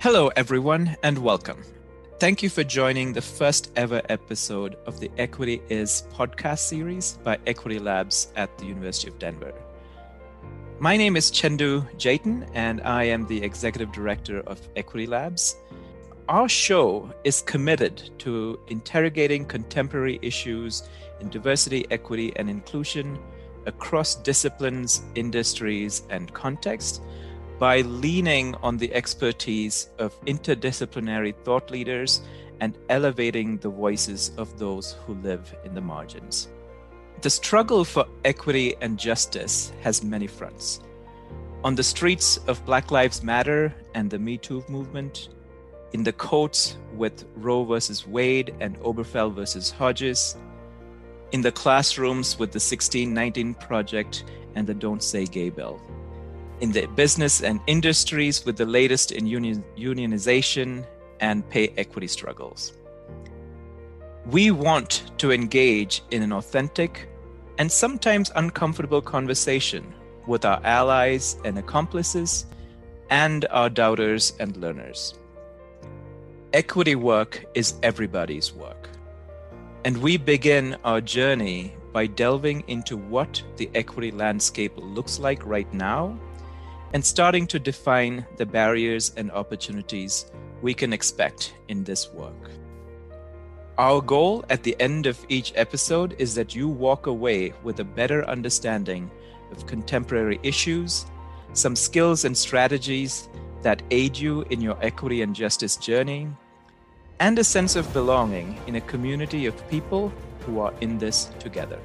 Hello, everyone, and welcome. Thank you for joining the first ever episode of the Equity Is podcast series by Equity Labs at the University of Denver. My name is Chenthu Jayton, and I am the Executive Director of Equity Labs. Our show is committed to interrogating contemporary issues in diversity, equity, and inclusion across disciplines, industries, and contexts by leaning on the expertise of interdisciplinary thought leaders and elevating the voices of those who live in the margins. The struggle for equity and justice has many fronts. On the streets of Black Lives Matter and the Me Too movement, in the courts with Roe versus Wade and Obergefell versus Hodges, in the classrooms with the 1619 Project and the Don't Say Gay Bill in the business and industries with the latest in union, unionization and pay equity struggles. We want to engage in an authentic and sometimes uncomfortable conversation with our allies and accomplices and our doubters and learners. Equity work is everybody's work. And we begin our journey by delving into what the equity landscape looks like right now and starting to define the barriers and opportunities we can expect in this work. Our goal at the end of each episode is that you walk away with a better understanding of contemporary issues, some skills and strategies that aid you in your equity and justice journey, and a sense of belonging in a community of people who are in this together.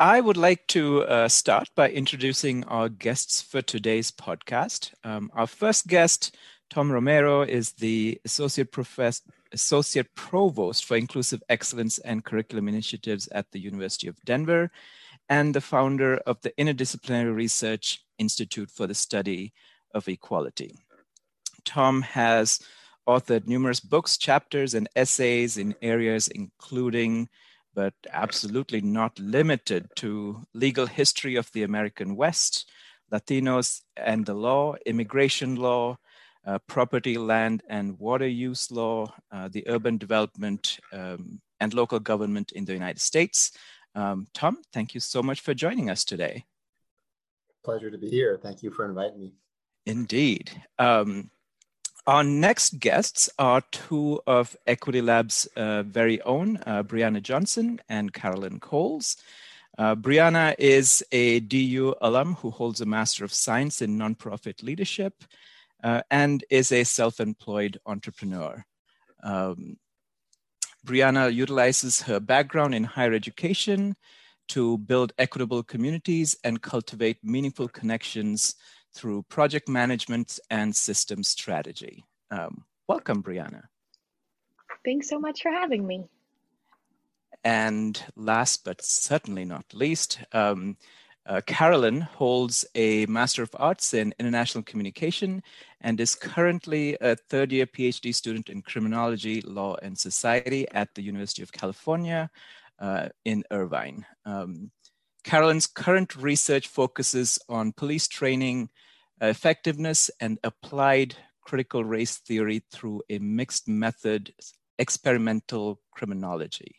I would like to uh, start by introducing our guests for today's podcast. Um, our first guest, Tom Romero, is the Associate, Professor, Associate Provost for Inclusive Excellence and Curriculum Initiatives at the University of Denver and the founder of the Interdisciplinary Research Institute for the Study of Equality. Tom has authored numerous books, chapters, and essays in areas including but absolutely not limited to legal history of the American West, Latinos and the law, immigration law, uh, property, land, and water use law, uh, the urban development um, and local government in the United States. Um, Tom, thank you so much for joining us today. Pleasure to be here. Thank you for inviting me. Indeed. Um, our next guests are two of Equity Lab's uh, very own, uh, Brianna Johnson and Carolyn Coles. Uh, Brianna is a DU alum who holds a Master of Science in Nonprofit Leadership uh, and is a self employed entrepreneur. Um, Brianna utilizes her background in higher education to build equitable communities and cultivate meaningful connections through project management and system strategy. Um, welcome, Brianna. Thanks so much for having me. And last but certainly not least, um, uh, Carolyn holds a Master of Arts in International Communication and is currently a third year PhD student in Criminology, Law, and Society at the University of California uh, in Irvine. Um, Carolyn's current research focuses on police training, effectiveness, and applied critical race theory through a mixed method experimental criminology.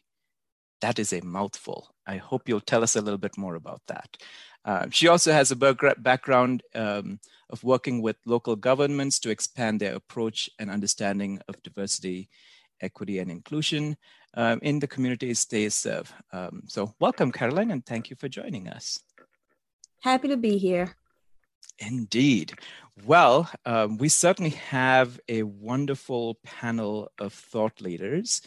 That is a mouthful. I hope you'll tell us a little bit more about that. Uh, she also has a background um, of working with local governments to expand their approach and understanding of diversity, equity, and inclusion um, in the communities they serve. Um, so, welcome, Caroline, and thank you for joining us. Happy to be here. Indeed. Well, um, we certainly have a wonderful panel of thought leaders.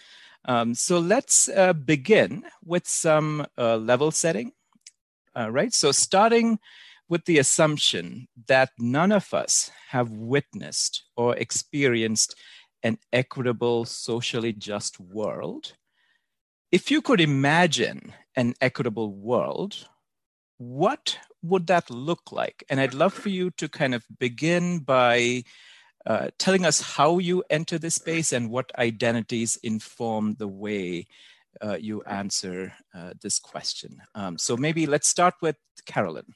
Um, so let's uh, begin with some uh, level setting. Uh, right. So, starting with the assumption that none of us have witnessed or experienced an equitable, socially just world. If you could imagine an equitable world, what would that look like? And I'd love for you to kind of begin by uh, telling us how you enter this space and what identities inform the way uh, you answer uh, this question. Um, so maybe let's start with Carolyn.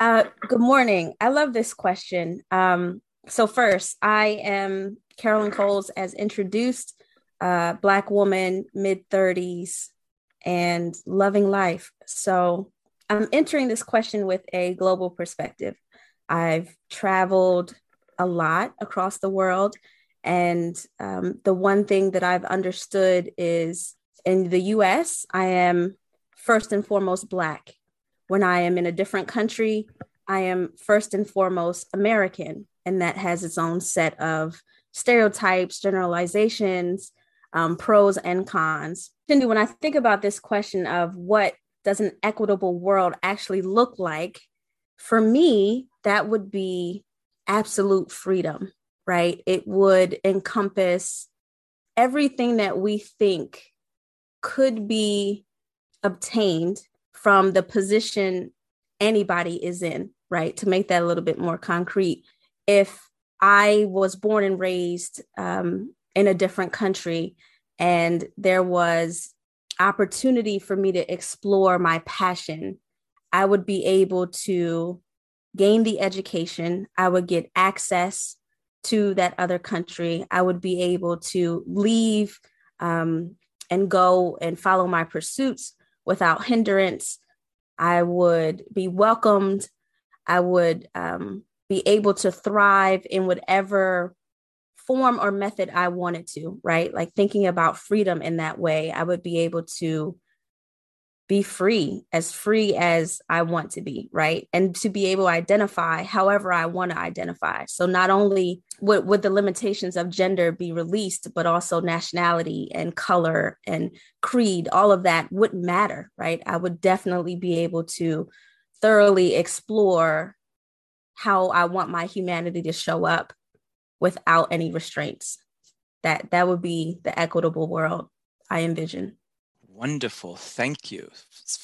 Uh, good morning. I love this question. Um, so first, I am Carolyn Coles, as introduced, uh, Black woman, mid 30s, and loving life. So I'm entering this question with a global perspective. I've traveled a lot across the world. And um, the one thing that I've understood is in the US, I am first and foremost Black. When I am in a different country, I am first and foremost American. And that has its own set of stereotypes, generalizations, um, pros and cons. Cindy, when I think about this question of what does an equitable world actually look like, for me, that would be absolute freedom, right? It would encompass everything that we think could be obtained from the position anybody is in, right? To make that a little bit more concrete. If I was born and raised um, in a different country and there was opportunity for me to explore my passion, I would be able to gain the education, I would get access to that other country, I would be able to leave um, and go and follow my pursuits without hindrance. I would be welcomed. I would um, be able to thrive in whatever form or method I wanted to, right? Like thinking about freedom in that way, I would be able to be free, as free as I want to be, right? And to be able to identify however I want to identify. So not only would, would the limitations of gender be released, but also nationality and color and creed, all of that wouldn't matter, right? I would definitely be able to thoroughly explore how I want my humanity to show up without any restraints. That that would be the equitable world I envision. Wonderful, thank you.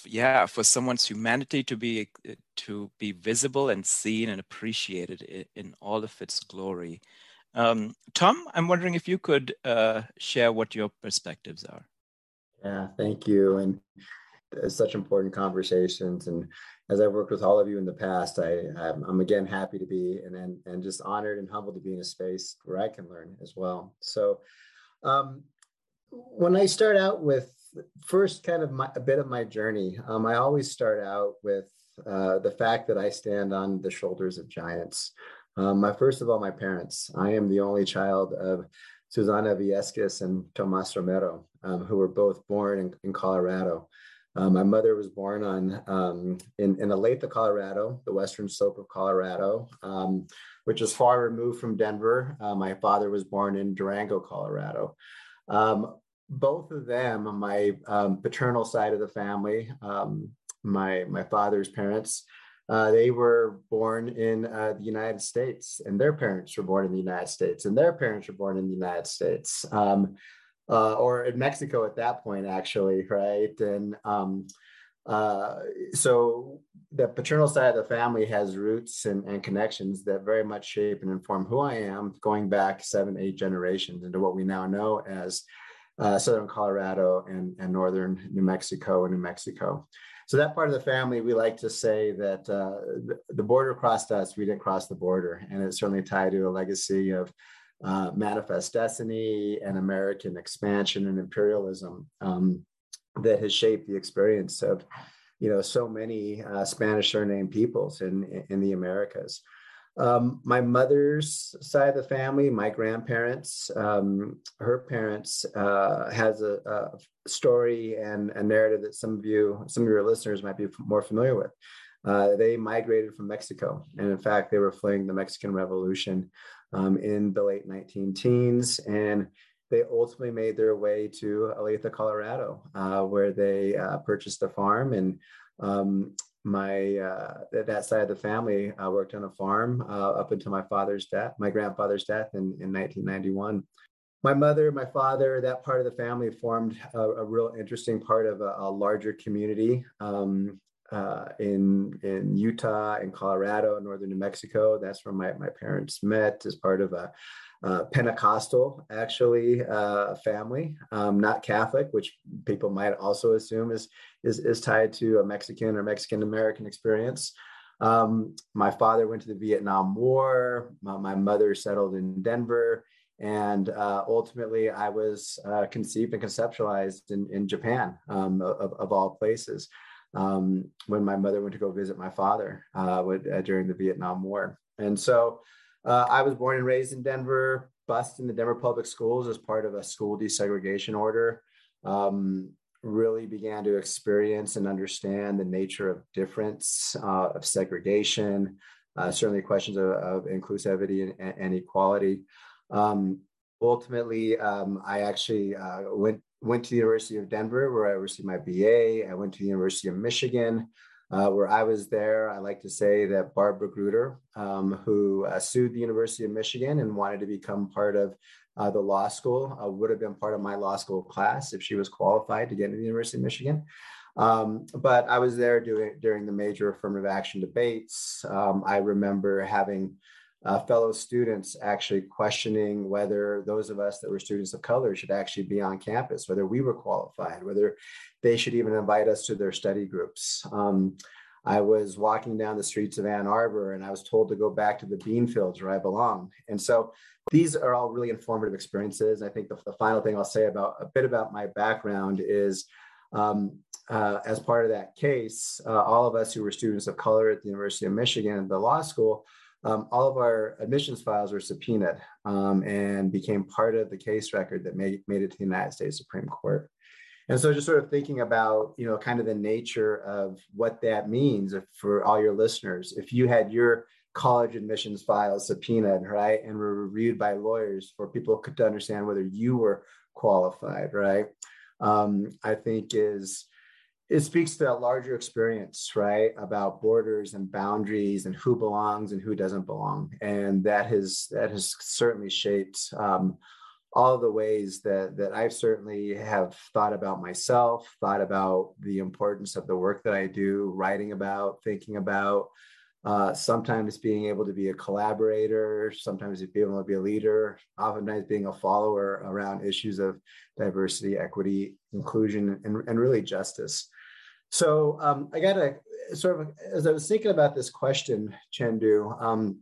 Yeah, for someone's humanity to be to be visible and seen and appreciated in all of its glory. Um, Tom, I'm wondering if you could uh, share what your perspectives are. Yeah, thank you. And it's such important conversations. And as I've worked with all of you in the past, I, I'm again happy to be and, and, and just honored and humbled to be in a space where I can learn as well. So um, when I start out with first kind of my, a bit of my journey. Um, I always start out with uh, the fact that I stand on the shoulders of giants. Um, my first of all, my parents. I am the only child of Susana Viescas and Tomas Romero, um, who were both born in, in Colorado. Uh, my mother was born on um, in, in Olathe, Colorado, the western slope of Colorado, um, which is far removed from Denver. Uh, my father was born in Durango, Colorado. Um, both of them, my um, paternal side of the family, um, my my father's parents, uh, they were born in uh, the United States, and their parents were born in the United States, and their parents were born in the United States, um, uh, or in Mexico at that point, actually, right? And um, uh, so the paternal side of the family has roots and, and, connections that very much shape and inform who I am, going back seven, eight generations into what we now know as uh, southern Colorado and, and northern New Mexico and New Mexico. So that part of the family, we like to say that uh, the border crossed us, we didn't cross the border. And it's certainly tied to a legacy of uh, manifest destiny and American expansion and imperialism um, that has shaped the experience of, you know, so many uh, Spanish surname peoples in, in the Americas. Um, my mother's side of the family, my grandparents, um, her parents uh, has a, a, story and a narrative that some of you, some of your listeners might be more familiar with. Uh, they migrated from Mexico, and in fact, they were fleeing the Mexican Revolution um, in the late 19 teens, and they ultimately made their way to Olathe, Colorado, uh, where they uh, purchased a farm and um, my uh, that side of the family uh, worked on a farm uh, up until my father's death, my grandfather's death in, in 1991. My mother, my father, that part of the family formed a, a real interesting part of a, a larger community um, uh, in in Utah and Colorado northern New Mexico. That's where my, my parents met as part of a uh, Pentecostal, actually, uh, family, um, not Catholic, which people might also assume is, is, is tied to a Mexican or Mexican American experience. Um, my father went to the Vietnam War. My, my mother settled in Denver. And uh, ultimately, I was uh, conceived and conceptualized in, in Japan, um, of, of, all places, um, when my mother went to go visit my father uh, with, uh, during the Vietnam War. And so uh, I was born and raised in Denver, bused in the Denver Public Schools as part of a school desegregation order. Um, really began to experience and understand the nature of difference, uh, of segregation, certainly questions of, of inclusivity and, and equality. Um, ultimately, um, I actually uh, went went to the University of Denver, where I received my BA. I went to the University of Michigan, uh, where I was there. I like to say that Barbara Grutter, um, who uh, sued the University of Michigan and wanted to become part of uh, the law school, uh, would have been part of my law school class if she was qualified to get into the University of Michigan. Um, but I was there doing during the major affirmative action debates. Um, I remember having uh, fellow students actually questioning whether those of us that were students of color should actually be on campus, whether we were qualified, whether they should even invite us to their study groups. Um, I was walking down the streets of Ann Arbor and I was told to go back to the bean fields where I belong. And so these are all really informative experiences. I think the, the final thing I'll say about a bit about my background is um, uh, as part of that case, uh, all of us who were students of color at the University of Michigan, the law school, um, all of our admissions files were subpoenaed um, and became part of the case record that made, made it to the United States Supreme Court. And so just sort of thinking about, you know, kind of the nature of what that means for all your listeners. If you had your college admissions files subpoenaed, right, and were reviewed by lawyers for people to understand whether you were qualified, right, um, I think is it speaks to that larger experience, right, about borders and boundaries and who belongs and who doesn't belong, and that has that has certainly shaped um, all the ways that that I certainly have thought about myself, thought about the importance of the work that I do, writing about, thinking about. Uh, sometimes being able to be a collaborator, sometimes being able to be a leader, oftentimes being a follower around issues of diversity, equity, inclusion, and, and really justice. So um, I got to sort of, as I was thinking about this question, Chenthu, um,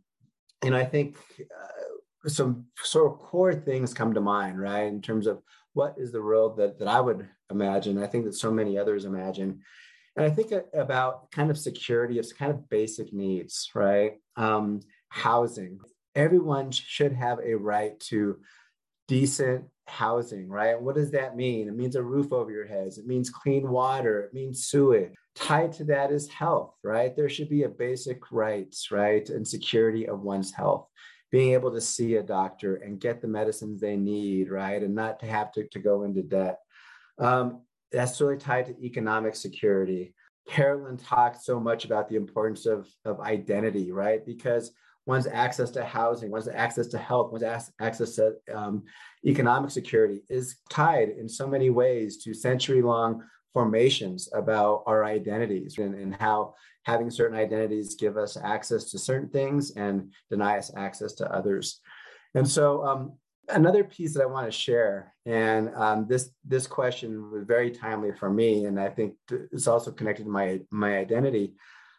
and I think uh, some sort of core things come to mind, right? In terms of what is the world that, that I would imagine. I think that so many others imagine. And I think about kind of security, it's kind of basic needs, right? Um, housing. Everyone should have a right to decent housing, right? What does that mean? It means a roof over your heads. It means clean water. It means sewage. Tied to that is health, right? There should be a basic rights, right? And security of one's health. Being able to see a doctor and get the medicines they need, right? And not to have to, to go into debt. Um, that's really tied to economic security. Carolyn talked so much about the importance of, of identity, right? Because one's access to housing, one's access to health, one's access to um, economic security is tied in so many ways to century long formations about our identities and, and how having certain identities give us access to certain things and deny us access to others. And so um, another piece that I want to share, and um, this this question was very timely for me, and I think it's also connected to my my identity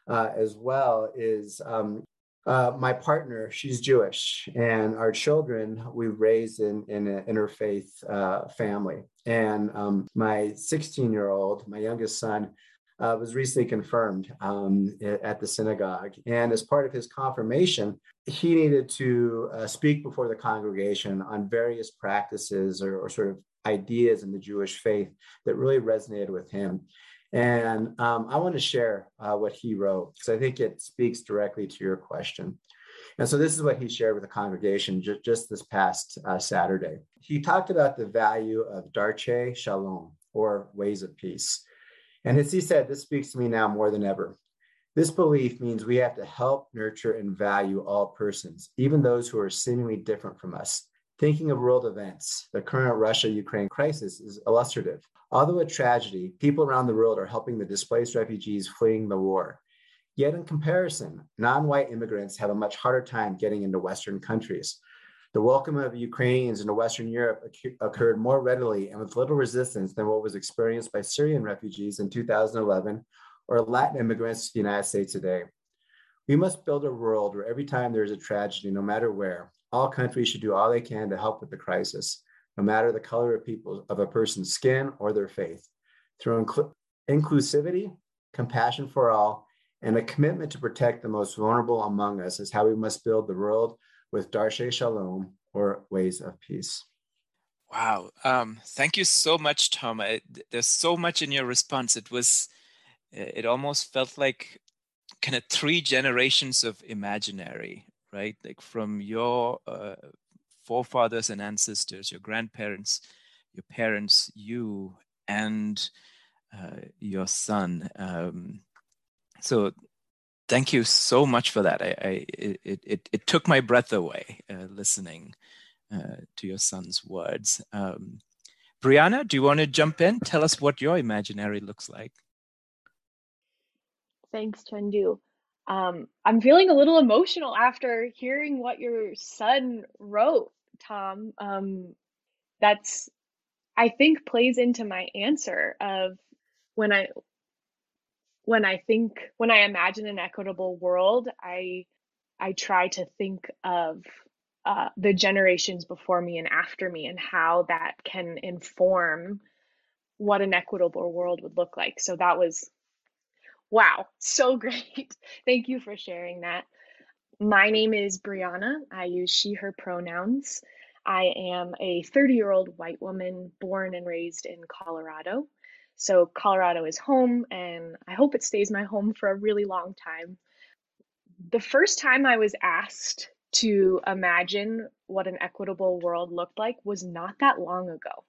uh, as well. Is um, uh, my partner, she's Jewish, and our children we raised in, in an interfaith uh, family. And um, my 16 year old, my youngest son, uh, was recently confirmed um, at the synagogue. And as part of his confirmation, he needed to uh, speak before the congregation on various practices or, or sort of ideas in the Jewish faith that really resonated with him. And um, I want to share uh, what he wrote because I think it speaks directly to your question. And so this is what he shared with the congregation just, this past uh, Saturday. He talked about the value of darchei shalom, or ways of peace. And as he said, this speaks to me now more than ever. This belief means we have to help, nurture, and value all persons, even those who are seemingly different from us. Thinking of world events, the current Russia Ukraine crisis is illustrative. Although a tragedy, people around the world are helping the displaced refugees fleeing the war. Yet, in comparison, non white immigrants have a much harder time getting into Western countries. The welcome of Ukrainians into Western Europe occurred more readily and with little resistance than what was experienced by Syrian refugees in 2011 or Latin immigrants to the United States today. We must build a world where every time there is a tragedy, no matter where, all countries should do all they can to help with the crisis, no matter the color of people of a person's skin or their faith. Through incl- inclusivity, compassion for all, and a commitment to protect the most vulnerable among us is how we must build the world with Darchei Shalom or ways of peace. Wow. Um, thank you so much, Tom. There's so much in your response. It was, it almost felt like kind of three generations of imaginary, right? Like from your uh, forefathers and ancestors, your grandparents, your parents, you, and uh, your son. Um, so thank you so much for that. I, I it, it, it took my breath away uh, listening uh, to your son's words. Um, Brianna, do you want to jump in? Tell us what your imaginary looks like. Thanks, Chenthu. Um, I'm feeling a little emotional after hearing what your son wrote, Tom. Um, that's, I think, plays into my answer of when I when I think when I imagine an equitable world, I I try to think of uh, the generations before me and after me and how that can inform what an equitable world would look like. So that was wow, so great. Thank you for sharing that. My name is Brianna. I use she, her pronouns. I am a 30 year old white woman born and raised in Colorado. So, Colorado is home, and I hope it stays my home for a really long time. The first time I was asked to imagine what an equitable world looked like was not that long ago.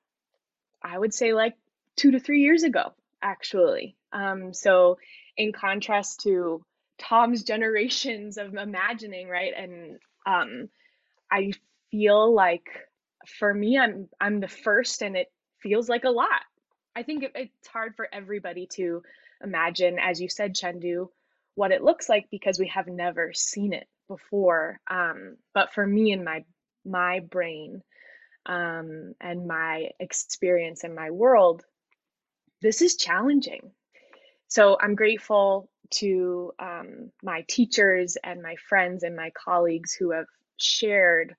I would say like two to three years ago, actually. Um, so, in contrast to Tom's generations of imagining, right? And um, I feel like for me, I'm I'm the first, and it feels like a lot. I think it, it's hard for everybody to imagine, as you said, Chenthu, what it looks like because we have never seen it before. Um, but for me and my my brain um, and my experience in my world, this is challenging. So I'm grateful to um, my teachers and my friends and my colleagues who have shared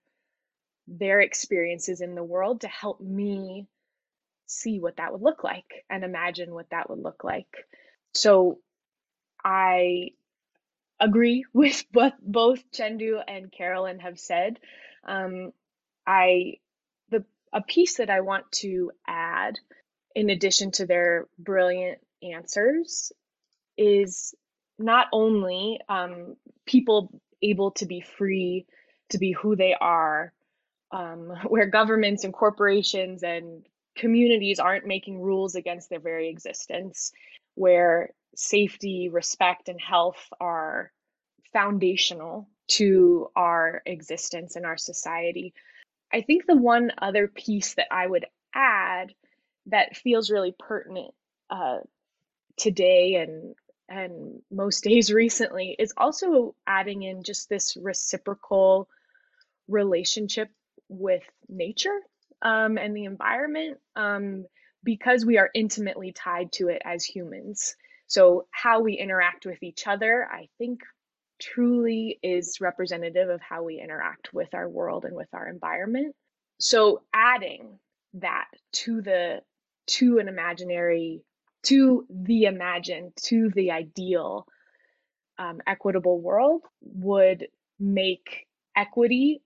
their experiences in the world to help me see what that would look like and imagine what that would look like. So I agree with what both Chenthu and Carolyn have said. Um, I the a piece that I want to add, in addition to their brilliant answers, is not only um, people able to be free to be who they are, um, where governments and corporations and communities aren't making rules against their very existence, where safety, respect, and health are foundational to our existence and our society. I think the one other piece that I would add that feels really pertinent uh, today and and most days recently is also adding in just this reciprocal relationship with nature um, and the environment um, because we are intimately tied to it as humans. So, how we interact with each other, I think, truly is representative of how we interact with our world and with our environment. So, adding that to the to an imaginary to the imagined to the ideal um, equitable world would make equity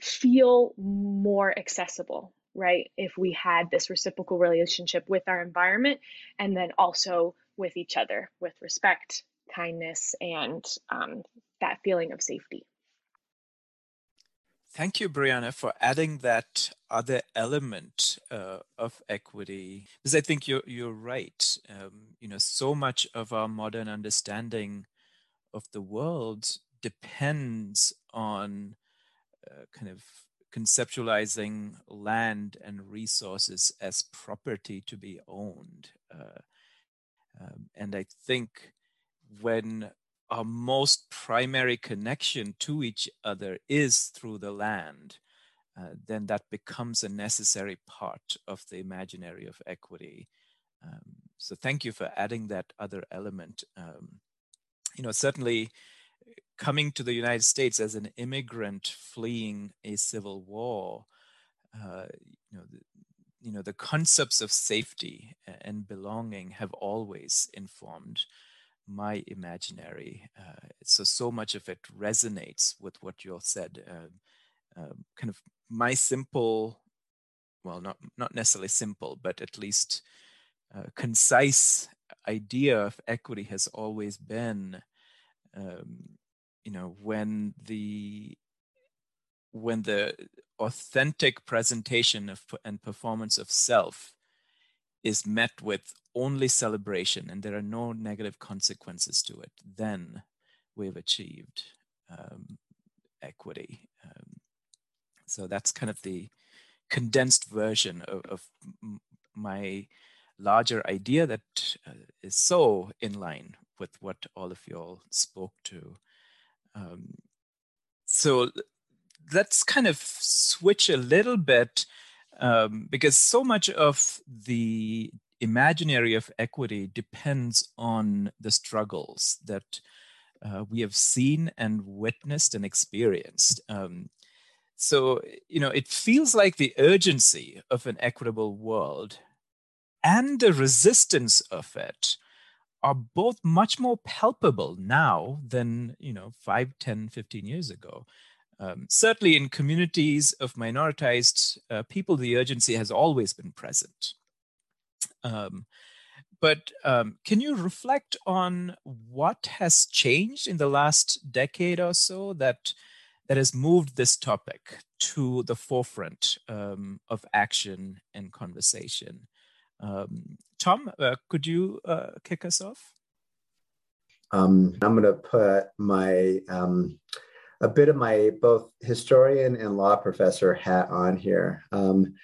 feel more accessible right? If we had this reciprocal relationship with our environment and then also with each other with respect, kindness, and um, that feeling of safety. Thank you, Brianna, for adding that other element uh, of equity. Because I think you're you're right. Um, you know, so much of our modern understanding of the world depends on uh, kind of conceptualizing land and resources as property to be owned. Uh, um, and I think when our most primary connection to each other is through the land, uh, then that becomes a necessary part of the imaginary of equity. Um, so thank you for adding that other element. Um, you know, certainly coming to the United States as an immigrant fleeing a civil war, uh, you know, the, you know, the concepts of safety and belonging have always informed my imaginary. Uh, so so much of it resonates with what you all said. Uh, uh, kind of my simple, well, not not necessarily simple, but at least uh, concise idea of equity has always been, um, you know, when the when the authentic presentation of and performance of self is met with only celebration and there are no negative consequences to it, then we've achieved um, equity. Um, so that's kind of the condensed version of, of my larger idea that uh, is so in line with what all of you all spoke to. Um, so let's kind of switch a little bit um, because so much of the imaginary of equity depends on the struggles that uh, we have seen and witnessed and experienced. Um, so, you know, it feels like the urgency of an equitable world and the resistance of it are both much more palpable now than, you know, 5, 10, 15 years ago. Um, certainly in communities of minoritized uh, people, the urgency has always been present. Um, but um, can you reflect on what has changed in the last decade or so that that has moved this topic to the forefront um, of action and conversation? Um, Tom, uh, could you uh, kick us off? Um, I'm going to put my a bit of my both historian and law professor hat on here, um,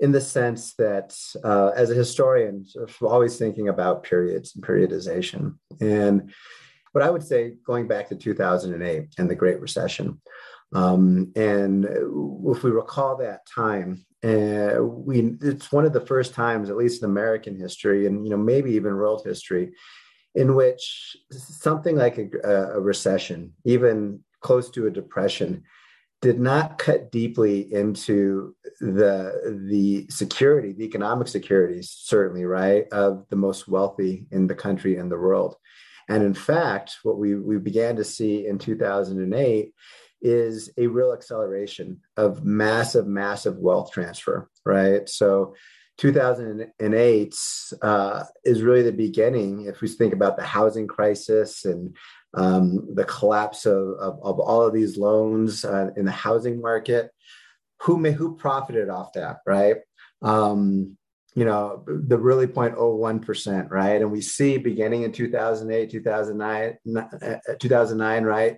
in the sense that uh, as a historian, sort of always thinking about periods and periodization. And what I would say, going back to 2008 and the Great Recession, um, and if we recall that time, uh, we it's one of the first times, at least in American history, and you know maybe even world history, in which something like a, a recession, even close to a depression did not cut deeply into the the security the economic security certainly right of the most wealthy in the country and the world. And in fact what we we began to see in 2008 is a real acceleration of massive massive wealth transfer right? So 2008 uh, is really the beginning if we think about the housing crisis and um, the collapse of, of, of, all of these loans uh, in the housing market. Who may who profited off that, right? Um, you know, the really 0.01%, right? And we see beginning in 2008, 2009, uh, 2009 right?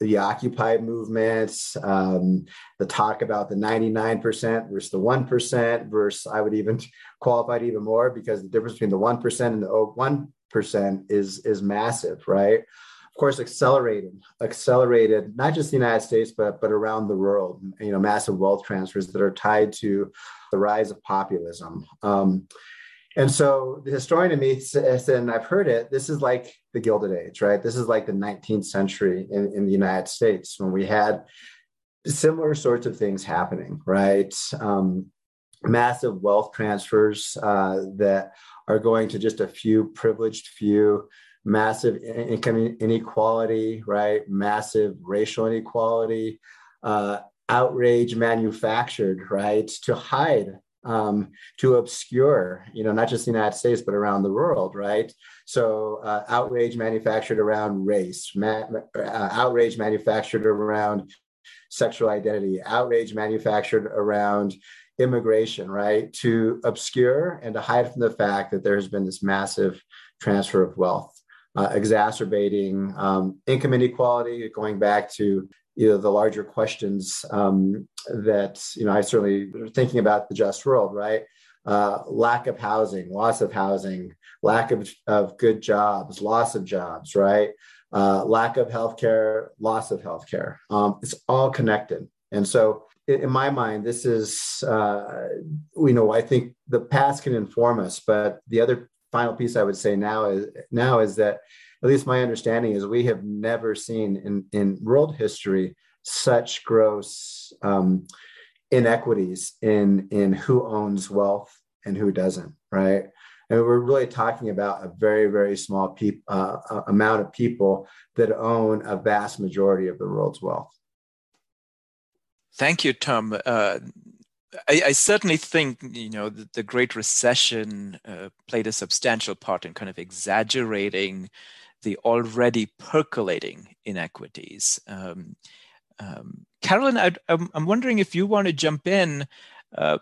The Occupy movements, um, the talk about the 99% versus the 1% versus I would even qualify it even more because the difference between the 1% and the 1% is, is massive, right? Course, accelerated, accelerated, not just the United States, but, but around the world, you know, massive wealth transfers that are tied to the rise of populism. Um, and so the historian in me says, and I've heard it, this is like the Gilded Age, right? This is like the 19th century in, in the United States when we had similar sorts of things happening, right? Um, massive wealth transfers uh, that are going to just a few privileged few massive income inequality, right? Massive racial inequality, uh, outrage manufactured, right? To hide, um, to obscure, you know, not just the United States, but around the world, right? So, uh, outrage manufactured around race, ma- uh, outrage manufactured around sexual identity, outrage manufactured around immigration, right? To obscure and to hide from the fact that there has been this massive transfer of wealth uh, exacerbating um, income inequality, going back to you know the larger questions um, that you know I certainly thinking about the just world, right? Uh, lack of housing, loss of housing, lack of, of good jobs, loss of jobs, right? Uh, lack of healthcare, loss of healthcare. Um, it's all connected, and so in my mind, this is, uh, you know, I think the past can inform us, but the other final piece I would say now is now is that at least my understanding is we have never seen in, in world history such gross um, inequities in in who owns wealth and who doesn't right? And we're really talking about a very very small pe- uh, amount of people that own a vast majority of the world's wealth. Thank you tom. Uh, I, I, certainly think you know the, the Great Recession uh, played a substantial part in kind of exaggerating the already percolating inequities. Um, um, Carolyn, I, am wondering if you want to jump in, uh,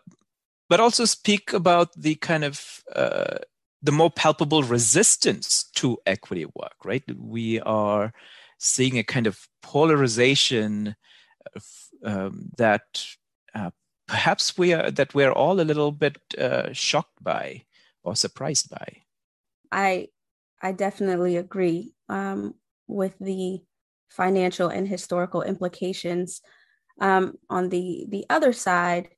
but also speak about the kind of uh, the more palpable resistance to equity work. Right, we are seeing a kind of polarization um, that uh, perhaps we are that we're all a little bit uh, shocked by or surprised by. I I definitely agree um, with the financial and historical implications. Um, on the the other side,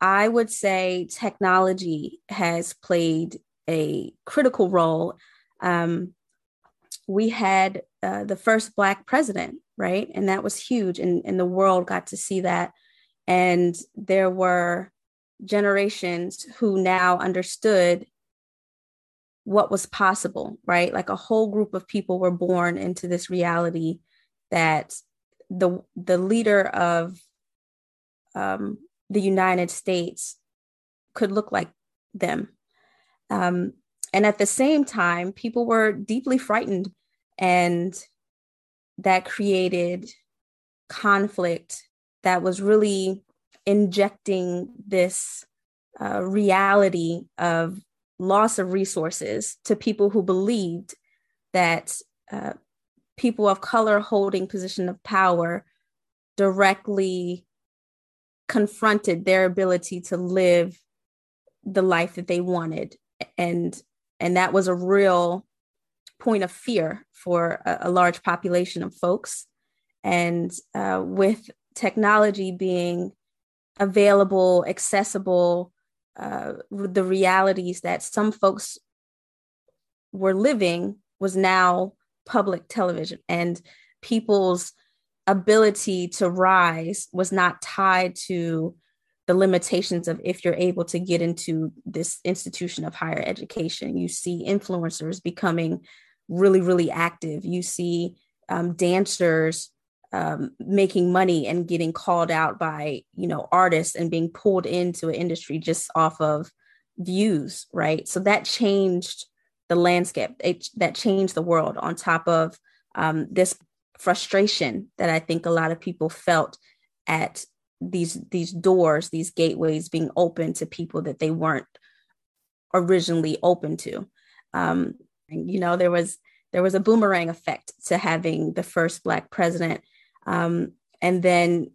I would say technology has played a critical role. Um, we had uh, the first Black president, right, and that was huge, and, and the world got to see that. And there were generations who now understood what was possible, right? Like a whole group of people were born into this reality that the the leader of um, the United States could look like them. Um, and at the same time, people were deeply frightened, and that created conflict that was really injecting this uh, reality of loss of resources to people who believed that uh, people of color holding position of power directly confronted their ability to live the life that they wanted. And and that was a real point of fear for a, a large population of folks. And uh, with technology being available accessible uh, the realities that some folks were living was now public television and people's ability to rise was not tied to the limitations of if you're able to get into this institution of higher education. You see influencers becoming really really active. You see um, dancers um, making money and getting called out by you know artists and being pulled into an industry just off of views right? So that changed the landscape. It, that changed the world on top of um, this frustration that i think a lot of people felt at these these doors these gateways being open to people that they weren't originally open to. Um, you know there was there was a boomerang effect to having the first black president um, and then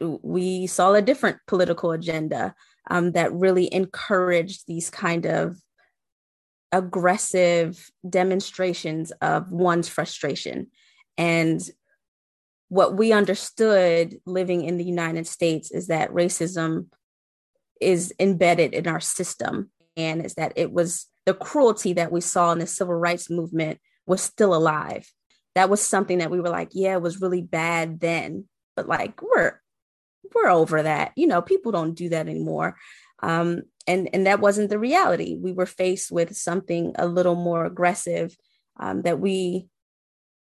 we saw a different political agenda um, that really encouraged these kind of aggressive demonstrations of one's frustration. And what we understood living in the United States is that racism is embedded in our system and is that it was the cruelty that we saw in the civil rights movement was still alive that was something that we were like, yeah, it was really bad then, but like we're we're over that. You know, people don't do that anymore. Um, and and that wasn't the reality. We were faced with something a little more aggressive um, that we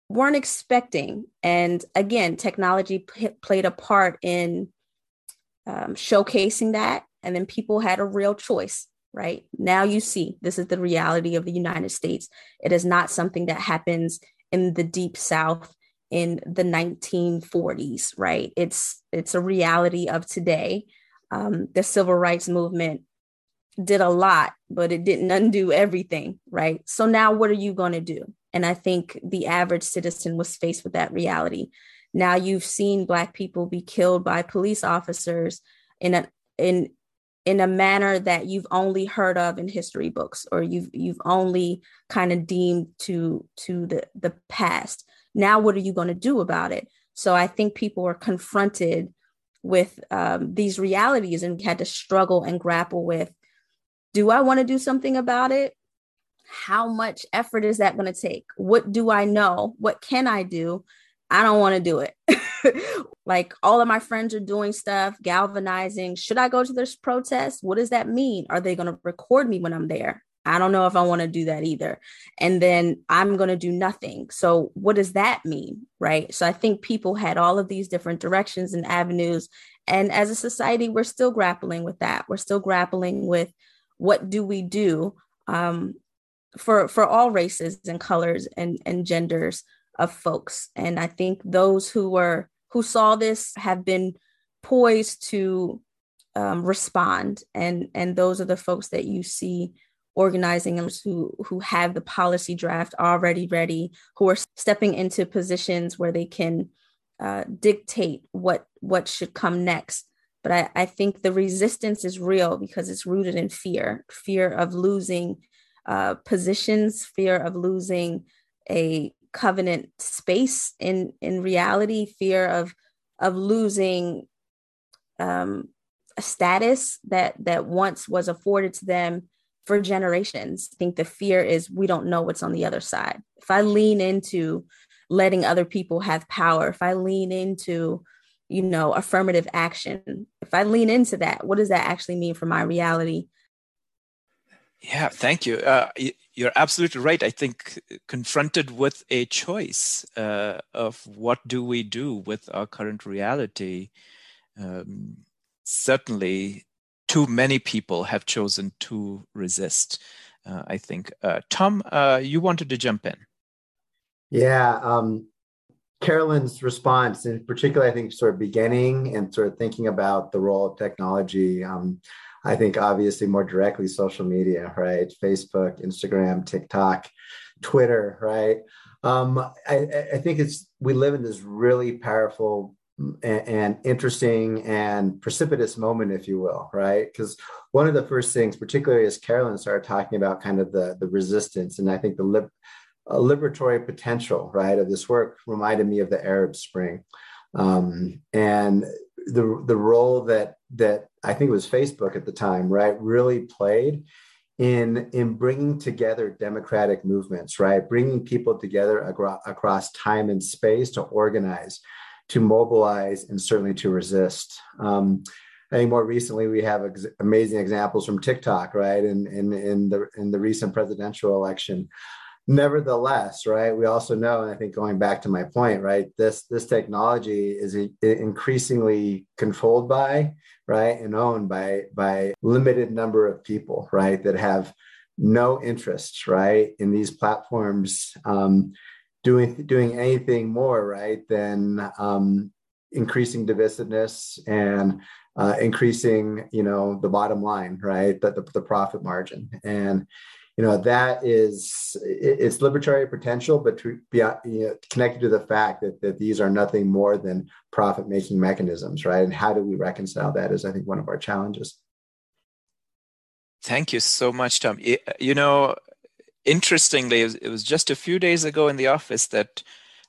weren't expecting. And again, technology p- played a part in um, showcasing that. And then people had a real choice, right? Now you see, this is the reality of the United States. It is not something that happens in the deep south in the 1940s right? It's it's a reality of today. Um, the civil rights movement did a lot but it didn't undo everything right? So now what are you going to do? And i think the average citizen was faced with that reality. Now you've seen black people be killed by police officers in in in a manner that you've only heard of in history books or you've you've only kind of deemed to to the the past now what are you going to do about it so i think people are confronted with um, these realities and had to struggle and grapple with do i want to do something about it how much effort is that going to take? What do I know? What can I do? I don't want to do it. like all of my friends are doing stuff, galvanizing. Should I go to this protest? What does that mean? Are they going to record me when I'm there? I don't know if I want to do that either. And then I'm going to do nothing. So, what does that mean? Right. So, I think people had all of these different directions and avenues. And as a society, we're still grappling with that. We're still grappling with what do we do um, for, for all races and colors and, and genders of folks. And I think those who were who saw this have been poised to um, respond. And, and those are the folks that you see organizing who who have the policy draft already ready, who are stepping into positions where they can uh, dictate what what should come next. But I, I think the resistance is real because it's rooted in fear, fear of losing uh, positions, fear of losing a covenant space in in reality, fear of of losing um, a status that that once was afforded to them for generations. I think the fear is we don't know what's on the other side. If I lean into letting other people have power, if I lean into, you know, affirmative action, if I lean into that, what does that actually mean for my reality? Yeah, thank you. Uh, you're absolutely right. I think confronted with a choice uh, of what do we do with our current reality, um, certainly too many people have chosen to resist. Uh, I think. Uh, Tom, uh, you wanted to jump in. Yeah. Um, Carolyn's response, in particular, I think, sort of beginning and sort of thinking about the role of technology. Um, I think obviously more directly social media, right? Facebook, Instagram, TikTok, Twitter, right? Um, I, I think it's we live in this really powerful and, interesting and precipitous moment, if you will, right? Because one of the first things, particularly as Carolyn started talking about kind of the, the resistance, and I think the lib, uh, liberatory potential, right, of this work reminded me of the Arab Spring. Um, and the, the role that, that I think it was Facebook at the time, right, really played in in bringing together democratic movements right bringing people together agro- across time and space to organize to mobilize and certainly to resist. Um, I think more recently we have ex- amazing examples from TikTok, right? In, in, in the in the recent presidential election. Nevertheless, right, we also know, and I think going back to my point, right, this this technology is increasingly controlled by, right, and owned by by limited number of people, right, that have no interest, right, in these platforms. Um, doing doing anything more right than um, increasing divisiveness and uh, increasing you know the bottom line right the, the, the profit margin and you know that is it's liberatory potential but to be uh, you know, connected to the fact that, that these are nothing more than profit making mechanisms right? And how do we reconcile that is i think one of our challenges. Thank you so much tom. You know interestingly, it was just a few days ago in the office that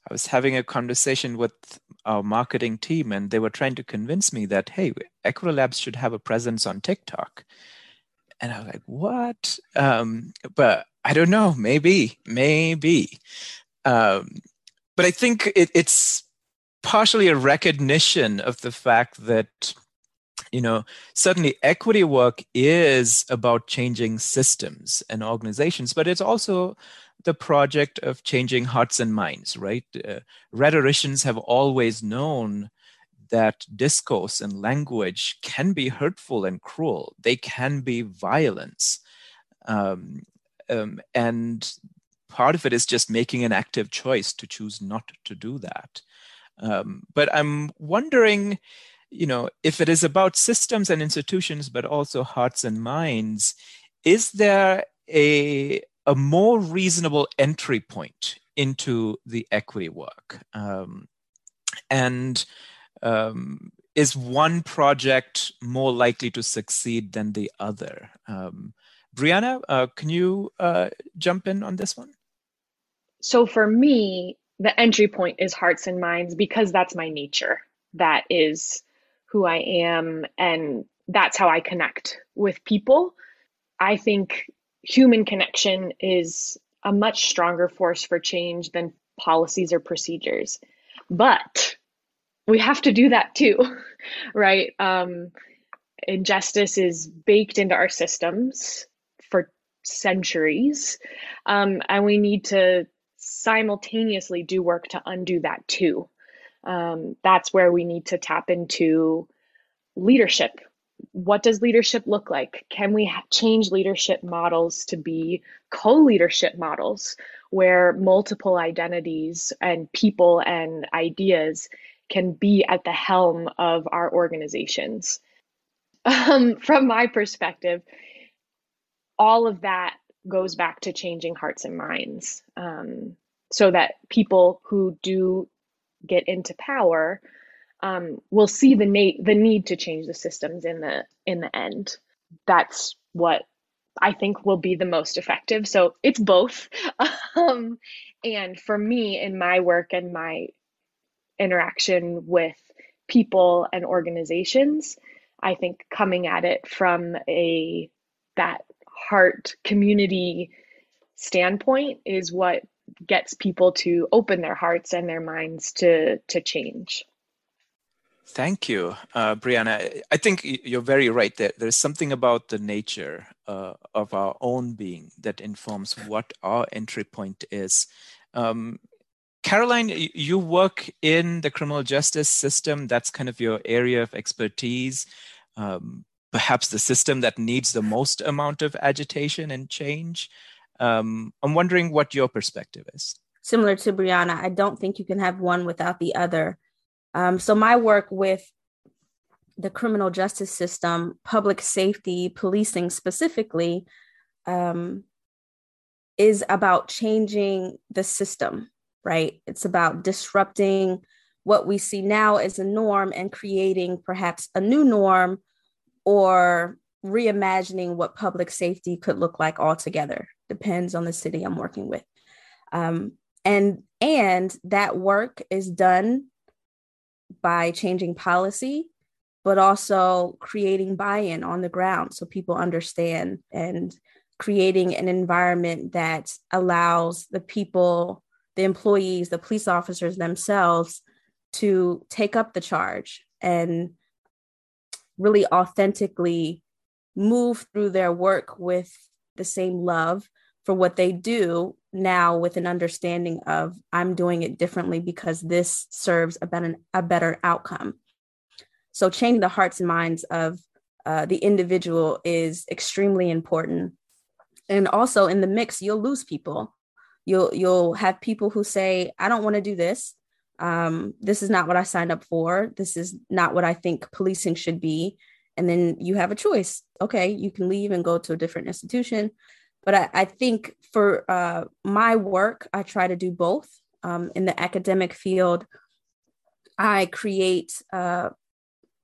I was having a conversation with our marketing team, and they were trying to convince me that, hey, Equity Labs should have a presence on TikTok. And I was like, what? Um, but I don't know, maybe, maybe. Um, but I think it, it's partially a recognition of the fact that you know certainly equity work is about changing systems and organizations but it's also the project of changing hearts and minds right uh, rhetoricians have always known that discourse and language can be hurtful and cruel. They can be violence. Um, um, and part of it is just making an active choice to choose not to do that. Um, but i'm wondering you know, if it is about systems and institutions, but also hearts and minds, is there a, a more reasonable entry point into the equity work? Um, and um, is one project more likely to succeed than the other? Um, Brianna, uh, can you uh, jump in on this one? So for me, the entry point is hearts and minds because that's my nature. That is who I am and that's how I connect with people. I think human connection is a much stronger force for change than policies or procedures. But we have to do that too, right? Um, injustice is baked into our systems for centuries, um, and we need to simultaneously do work to undo that too. Um, that's where we need to tap into leadership. What does leadership look like? Can we ha- change leadership models to be co leadership models where multiple identities and people and ideas can be at the helm of our organizations? Um, from my perspective, all of that goes back to changing hearts and minds um, so that people who do get into power um, will see the na- the need to change the systems in the in the end. That's what I think will be the most effective. So it's both. um, and for me, in my work and my interaction with people and organizations, I think coming at it from a that heart community standpoint is what gets people to open their hearts and their minds to to change. Thank you, uh, Brianna. I think you're very right. That there's something about the nature uh, of our own being that informs what our entry point is. Um, Carolyn, you work in the criminal justice system. That's kind of your area of expertise. Um, perhaps the system that needs the most amount of agitation and change. Um, I'm wondering what your perspective is. Similar to Brianna, I don't think you can have one without the other. Um, so, my work with the criminal justice system, public safety, policing specifically, um, is about changing the system, right? It's about disrupting what we see now as a norm and creating perhaps a new norm or reimagining what public safety could look like altogether depends on the city i'm working with um, and and that work is done by changing policy but also creating buy-in on the ground so people understand and creating an environment that allows the people the employees the police officers themselves to take up the charge and really authentically move through their work with the same love for what they do now with an understanding of I'm doing it differently because this serves a better, a better outcome. So changing the hearts and minds of uh, the individual is extremely important. And also in the mix, you'll lose people. You'll you'll have people who say, I don't want to do this um, this is not what I signed up for. This is not what I think policing should be. And then you have a choice. Okay, you can leave and go to a different institution. But I, I think for uh, my work, I try to do both. Um, in the academic field, I create uh,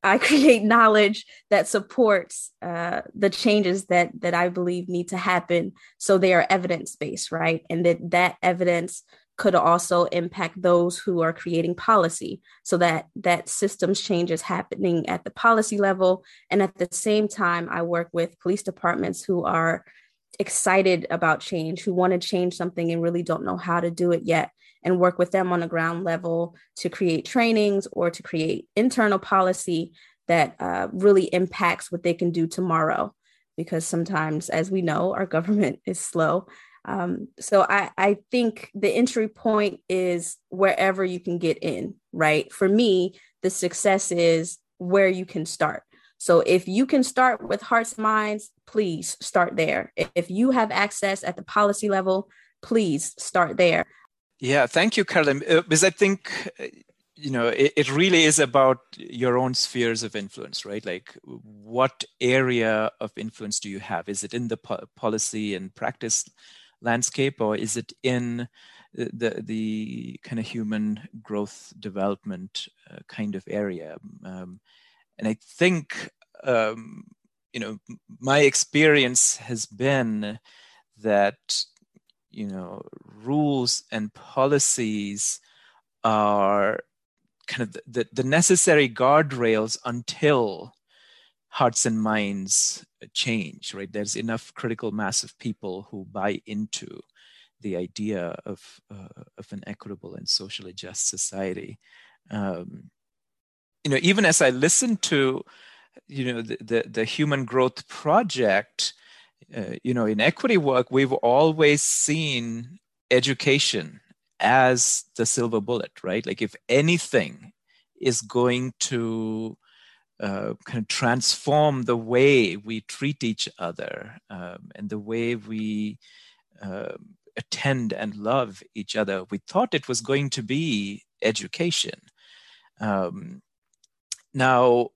I create knowledge that supports uh, the changes that that I believe need to happen. So they are evidence based, right? And that that evidence could also impact those who are creating policy so that that systems change is happening at the policy level and at the same time i work with police departments who are excited about change who want to change something and really don't know how to do it yet and work with them on a ground level to create trainings or to create internal policy that uh, really impacts what they can do tomorrow because sometimes as we know our government is slow um, so I, I think the entry point is wherever you can get in, right? For me, the success is where you can start. So if you can start with hearts and minds, please start there. If you have access at the policy level, please start there. Yeah, thank you, Carolyn. Uh, because I think uh, you know it, it, really is about your own spheres of influence, right? Like, what area of influence do you have? Is it in the po- policy and practice landscape, or is it in the the kind of human growth development uh, kind of area? Um, and I think um, you know my experience has been that you know rules and policies are kind of the, the necessary guardrails until hearts and minds change, right? There's enough critical mass of people who buy into the idea of uh, of an equitable and socially just society. Um, you know, even as I listen to, you know, the the, the Human Growth Project, uh, you know, in equity work, we've always seen education as the silver bullet, right? Like if anything is going to uh, kind of transform the way we treat each other um, and the way we uh, attend and love each other. We thought it was going to be education. Um, now,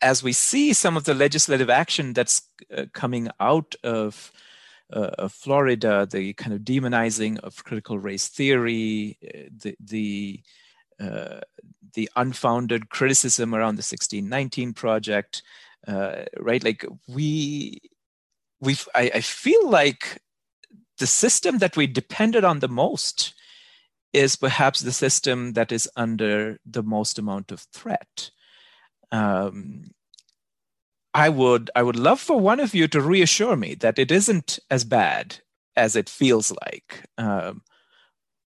as we see some of the legislative action that's uh, coming out of, uh, of, Florida, the kind of demonizing of critical race theory, uh, the, the uh, the unfounded criticism around the 1619 project, uh, right? Like we, we, I, I feel like the system that we depended on the most is perhaps the system that is under the most amount of threat. Um, I would I would love for one of you to reassure me that it isn't as bad as it feels like, um,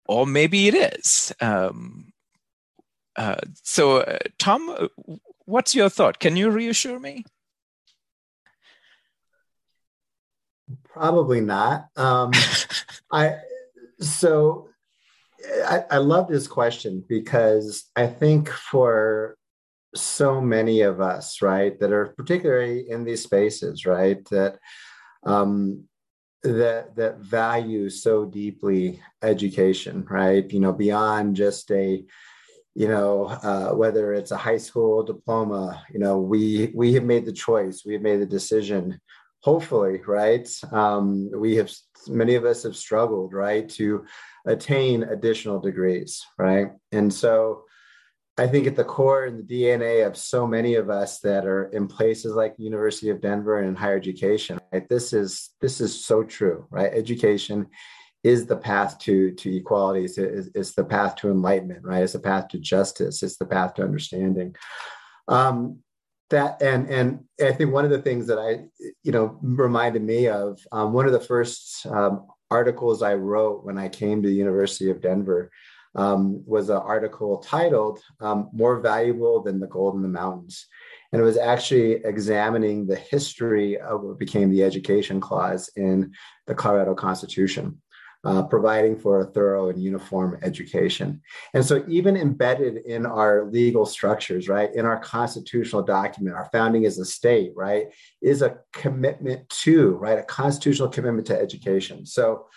or maybe it is. Um, uh, so, uh, Tom, uh, what's your thought? Can you reassure me? Probably not. Um, I so I, I love this question because I think for so many of us, right, that are particularly in these spaces, right, that um, that that value so deeply education, right, you know, beyond just a you know, uh, whether it's a high school diploma, you know, we we have made the choice, we have made the decision. Hopefully, right? Um, we have many of us have struggled, right, to attain additional degrees, right? And so, I think at the core and the DNA of so many of us that are in places like the University of Denver and in higher education, right? This is this is so true, right? Education is the path to to equality it's, it's, the path to enlightenment right it's the path to justice it's the path to understanding um, that and and i think one of the things that i you know reminded me of um, one of the first um, articles i wrote when i came to the university of denver um, was an article titled um, more valuable than the gold in the mountains and it was actually examining the history of what became the education clause in the colorado constitution uh, providing for a thorough and uniform education. And so, even embedded in our legal structures, right, in our constitutional document, our founding as a state, right, is a commitment to, right, a constitutional commitment to education. So,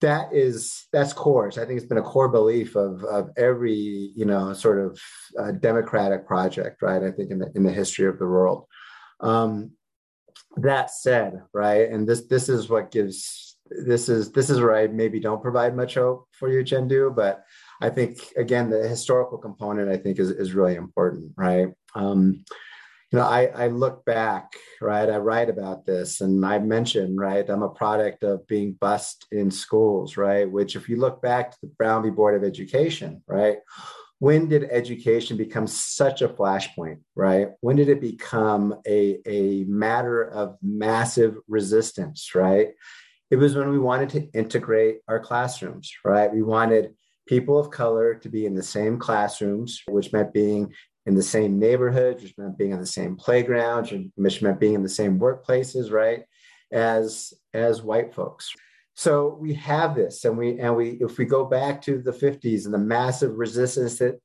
that is that's core. I think it's been a core belief of of every you know sort of uh, democratic project, right? I think in the in the history of the world. Um, that said, right, and this this is what gives this is this is where I maybe don't provide much hope for you, Chenthu, but I think again the historical component I think is is really important, right? Um, you know, I, I look back, right? I write about this and I mentioned, right? I'm a product of being bused in schools, right? Which, if you look back to the Brown v. Board of Education, right? When did education become such a flashpoint, right? When did it become a, a matter of massive resistance, right? it was when we wanted to integrate our classrooms, right? We wanted people of color to be in the same classrooms, which meant being in the same neighborhood, which meant being on the same playgrounds, which meant being in the same workplaces, right? As as white folks. So we have this, and we and we if we go back to the 50s and the massive resistance that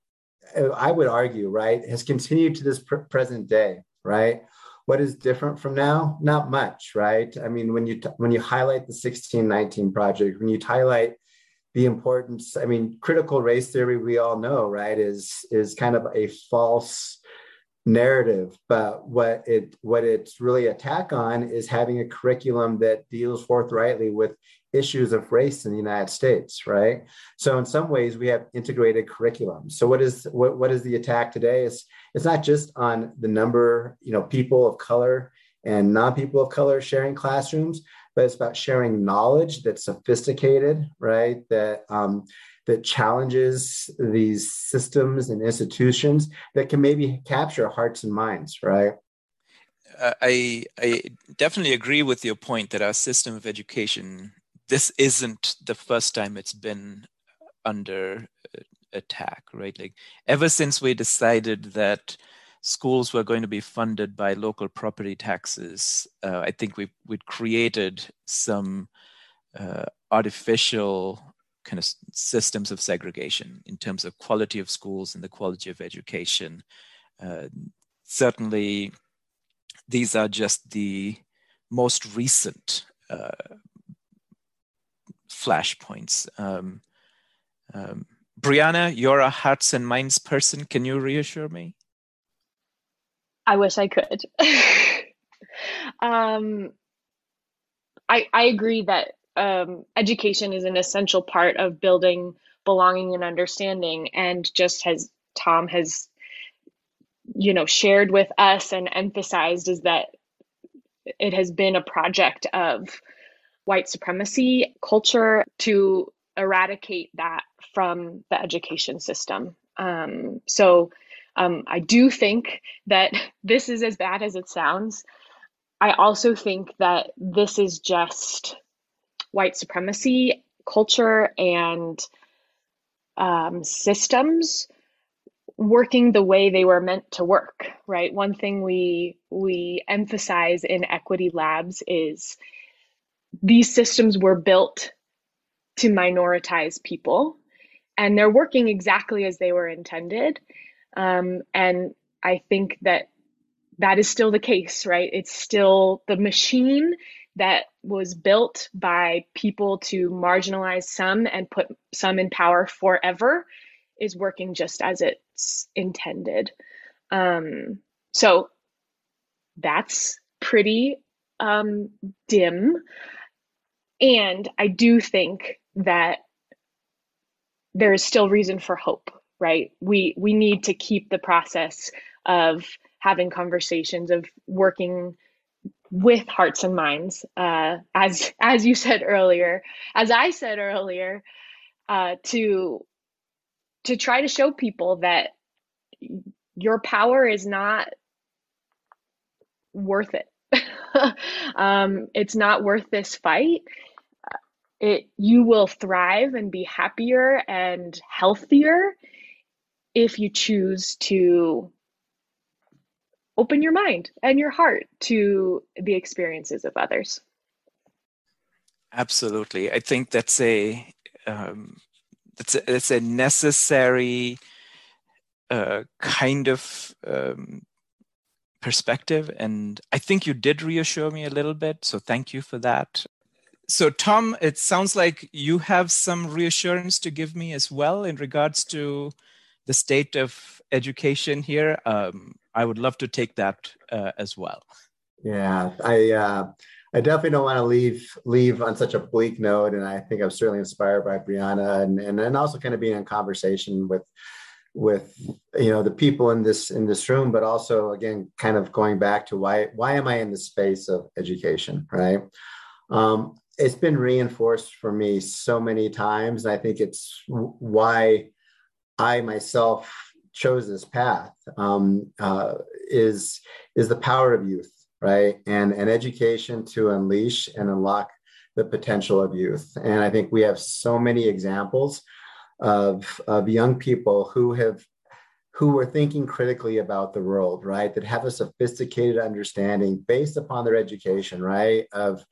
uh, I would argue, right, has continued to this pr- present day, right? What is different from now? Not much, right? I mean, when you t- when you highlight the 1619 project, when you highlight the importance, I mean, critical race theory, we all know, right, is is kind of a false narrative. But what it what it's really attack on is having a curriculum that deals forthrightly with issues of race in the united states right? So in some ways we have integrated curriculum. So what is what, what is the attack today is it's not just on the number you know people of color and non-people of color sharing classrooms but it's about sharing knowledge that's sophisticated right that um, that challenges these systems and institutions that can maybe capture hearts and minds, right? uh, I I definitely agree with your point that our system of education this isn't the first time it's been under attack, right? Like ever since we decided that schools were going to be funded by local property taxes, uh, I think we we created some uh, artificial kind of systems of segregation in terms of quality of schools and the quality of education. Uh, certainly, these are just the most recent uh, flashpoints. Um, um, Brianna, you're a hearts and minds person. Can you reassure me? I wish I could. um, I I agree that um, education is an essential part of building belonging and understanding, and just as Tom has, you know, shared with us and emphasized, is that it has been a project of white supremacy culture to eradicate that from the education system. Um, so um, I do think that this is as bad as it sounds. I also think that this is just white supremacy culture and um, systems working the way they were meant to work right one thing we we emphasize in equity labs is these systems were built to minoritize people and they're working exactly as they were intended um, and i think that that is still the case right? It's still the machine that was built by people to marginalize some and put some in power forever is working just as it's intended. Um, so that's pretty um, dim. And I do think that there is still reason for hope, right? We we need to keep the process of having conversations, of working with hearts and minds, uh, as as you said earlier, as I said earlier, uh, to to try to show people that your power is not worth it. um, it's not worth this fight it you will thrive and be happier and healthier if you choose to open your mind and your heart to the experiences of others. Absolutely. I think that's a um, that's a, that's a necessary uh, kind of um, perspective. And i think you did reassure me a little bit so thank you for that. So tom it sounds like you have some reassurance to give me as well in regards to the state of education here um, i would love to take that uh, as well yeah i uh, i definitely don't want to leave leave on such a bleak note and i think i'm certainly inspired by brianna and and, and also kind of being in conversation with with you know the people in this in this room but also again kind of going back to why why am i in the space of education right um, it's been reinforced for me so many times. and I think it's why I myself chose this path um, uh, is is the power of youth, right? And and education to unleash and unlock the potential of youth. And I think we have so many examples of of young people who have who are thinking critically about the world, right? That have a sophisticated understanding based upon their education, right? Of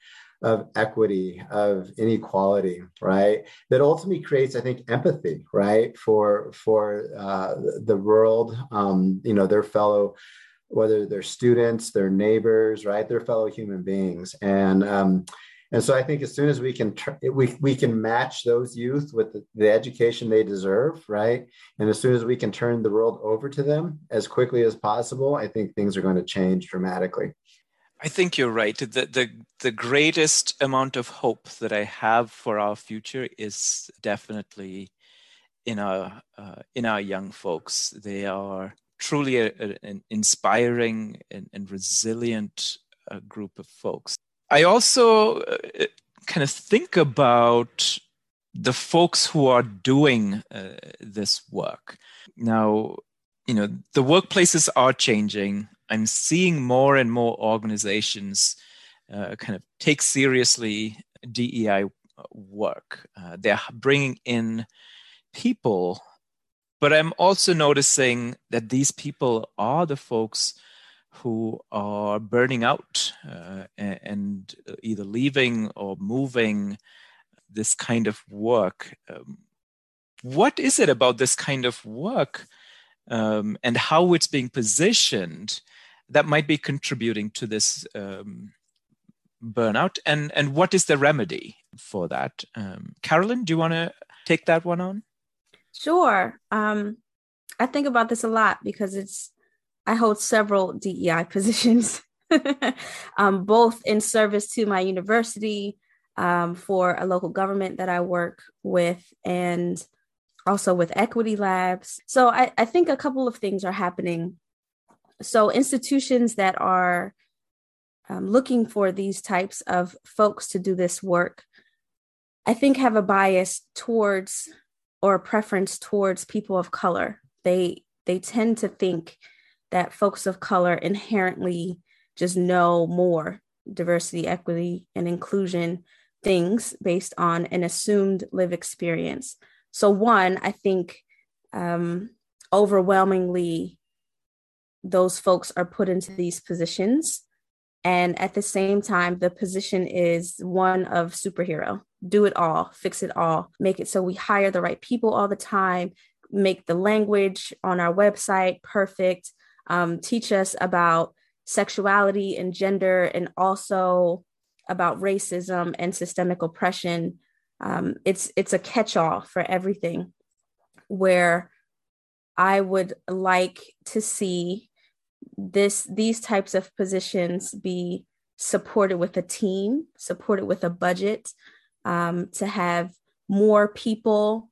of equity, of inequality, right? That ultimately creates, I think, empathy, right, for for uh, the world, um, you know, their fellow, whether they're students, their neighbors, right, their fellow human beings, and um, and so I think as soon as we can tr- we we can match those youth with the, the education they deserve, right, and as soon as we can turn the world over to them as quickly as possible, I think things are going to change dramatically. I think you're right. The, the the greatest amount of hope that I have for our future is definitely in our uh, in our young folks. They are truly a, a, an inspiring and, and resilient uh, group of folks. I also uh, kind of think about the folks who are doing uh, this work now. You know, the workplaces are changing I'm seeing more and more organizations uh, kind of take seriously DEI work. Uh, they're bringing in people, but I'm also noticing that these people are the folks who are burning out uh, and either leaving or moving this kind of work. Um, what is it about this kind of work um, and how it's being positioned that might be contributing to this um, burnout. And and what is the remedy for that? Um, carolyn do you want to take that one on? Sure. Um, i think about this a lot because it's i hold several dei positions um, both in service to my university um, for a local government that i work with and also with equity labs. So I, I think a couple of things are happening so institutions that are um, looking for these types of folks to do this work, I think have a bias towards or a preference towards people of color. They they tend to think that folks of color inherently just know more diversity, equity, and inclusion things based on an assumed live experience. So, one, I think um, overwhelmingly those folks are put into these positions and at the same time, the position is one of superhero do it all, fix it all, make it so we hire the right people all the time, make the language on our website perfect, um, teach us about sexuality and gender, and also about racism and systemic oppression. Um, it's it's a catch-all for everything. Where I would like to see this these types of positions be supported with a team, supported with a budget, um, to have more people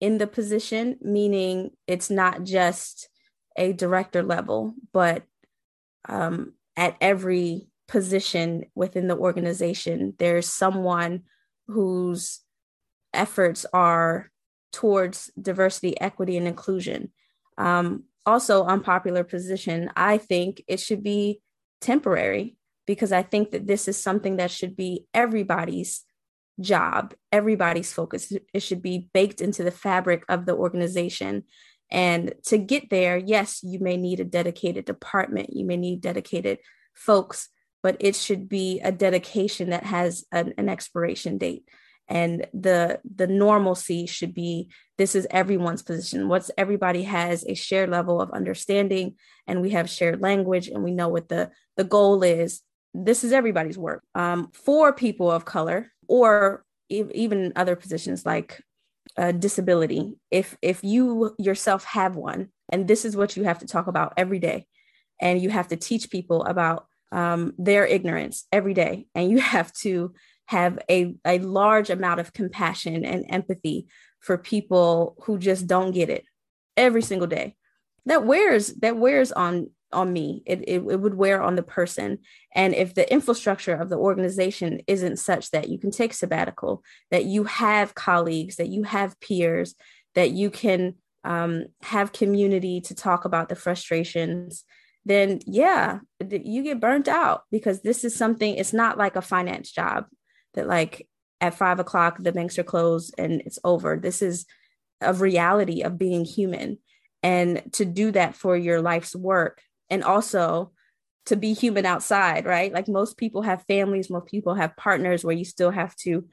in the position, meaning it's not just a director level, but um, at every position within the organization, there's someone whose efforts are towards diversity, equity, and inclusion. Um, also unpopular position, I think it should be temporary because I think that this is something that should be everybody's job, everybody's focus. It should be baked into the fabric of the organization. And to get there, yes, you may need a dedicated department, you may need dedicated folks, but it should be a dedication that has an, an expiration date and the the normalcy should be this is everyone's position. What's everybody has a shared level of understanding and we have shared language and we know what the the goal is this is everybody's work. Um, for people of color or e- even other positions like uh, disability if if you yourself have one and this is what you have to talk about every day and you have to teach people about um, their ignorance every day and you have to have a, a large amount of compassion and empathy for people who just don't get it every single day. That wears that wears on on me. It, it, it would wear on the person. And if the infrastructure of the organization isn't such that you can take sabbatical that you have colleagues that you have peers that you can um, have community to talk about the frustrations then yeah you get burnt out because this is something it's not like a finance job that like at five o'clock the banks are closed and it's over. This is a reality of being human. And to do that for your life's work and also to be human outside, right? Like most people have families, most people have partners where you still have to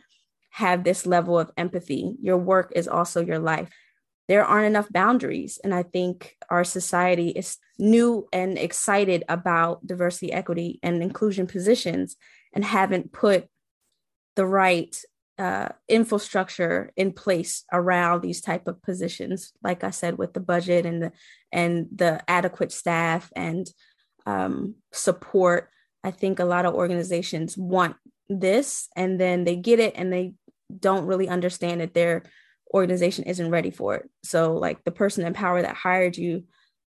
have this level of empathy. Your work is also your life. There aren't enough boundaries. And I think our society is new and excited about diversity, equity, and inclusion positions and haven't put the right uh, infrastructure in place around these type of positions like i said with the budget and the and the adequate staff and um, support. I think a lot of organizations want this and then they get it and they don't really understand that their organization isn't ready for it. So like the person in power that hired you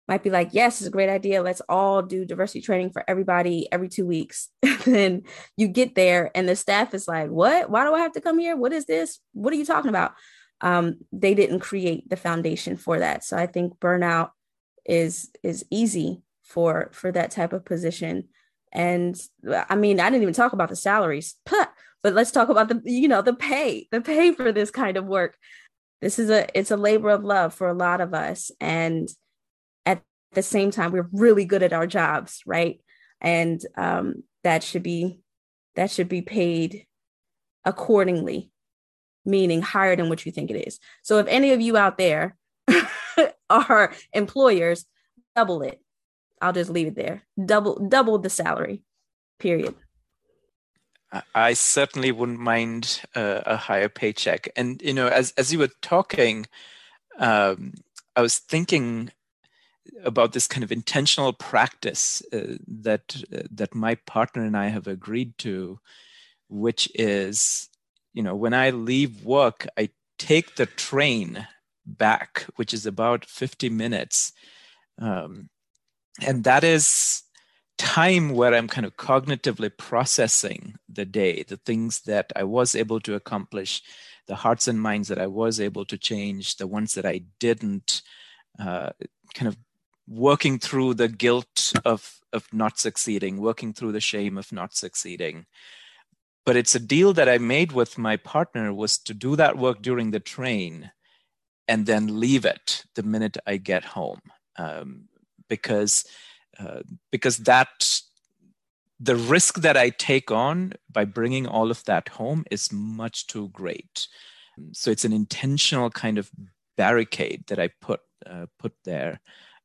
might be like, yes, it's a great idea. Let's all do diversity training for everybody every two weeks. then you get there and the staff is like, what? Why do I have to come here? What is this? What are you talking about? Um, they didn't create the foundation for that. So I think burnout is is easy for for that type of position. And I mean, I didn't even talk about the salaries, but let's talk about the you know the pay, the pay for this kind of work. This is a it's a labor of love for a lot of us, and the same time, we're really good at our jobs, right? And um, that should be that should be paid accordingly, meaning higher than what you think it is. So if any of you out there are employers, double it. I'll just leave it there. Double double the salary. Period. I certainly wouldn't mind uh, a higher paycheck. And you know, as as you were talking, um, I was thinking about this kind of intentional practice uh, that uh, that my partner and I have agreed to, which is, you know, when I leave work, I take the train back, which is about 50 minutes. Um, and that is time where I'm kind of cognitively processing the day, the things that I was able to accomplish, the hearts and minds that I was able to change, the ones that I didn't, uh, kind of working through the guilt of, of not succeeding, working through the shame of not succeeding. But it's a deal that I made with my partner was to do that work during the train and then leave it the minute I get home, um, because uh, because that the risk that I take on by bringing all of that home is much too great. So it's an intentional kind of barricade that I put uh, put there.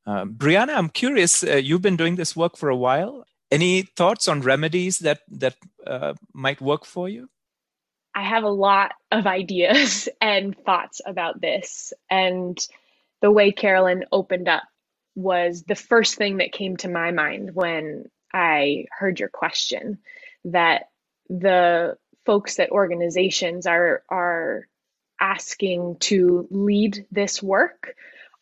Um, Brianna, I'm curious. Uh, you've been doing this work for a while. Any thoughts on remedies that that uh, might work for you? I have a lot of ideas and thoughts about this. And the way Carolyn opened up was the first thing that came to my mind when I heard your question that the folks at organizations are are asking to lead this work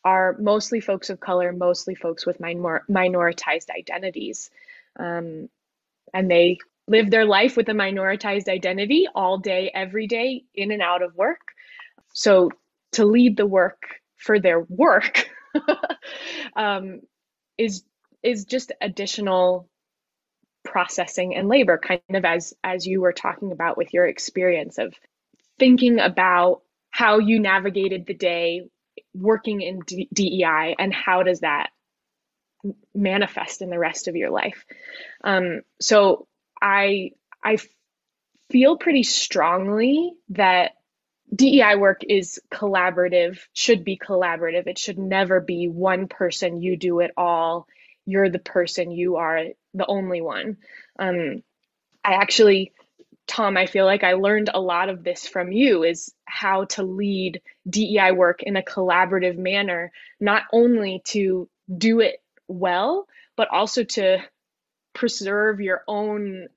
are mostly folks of color, mostly folks with minor, minoritized identities. Um, and they live their life with a minoritized identity all day, every day, in and out of work. So to lead the work for their work um, is is just additional processing and labor, kind of as as you were talking about with your experience of thinking about how you navigated the day working in D- DEI and how does that manifest in the rest of your life. Um, so I I feel pretty strongly that DEI work is collaborative, should be collaborative. It should never be one person, you do it all. You're the person, you are the only one. Um, I actually, Tom, I feel like I learned a lot of this from you is how to lead DEI work in a collaborative manner, not only to do it well, but also to preserve your own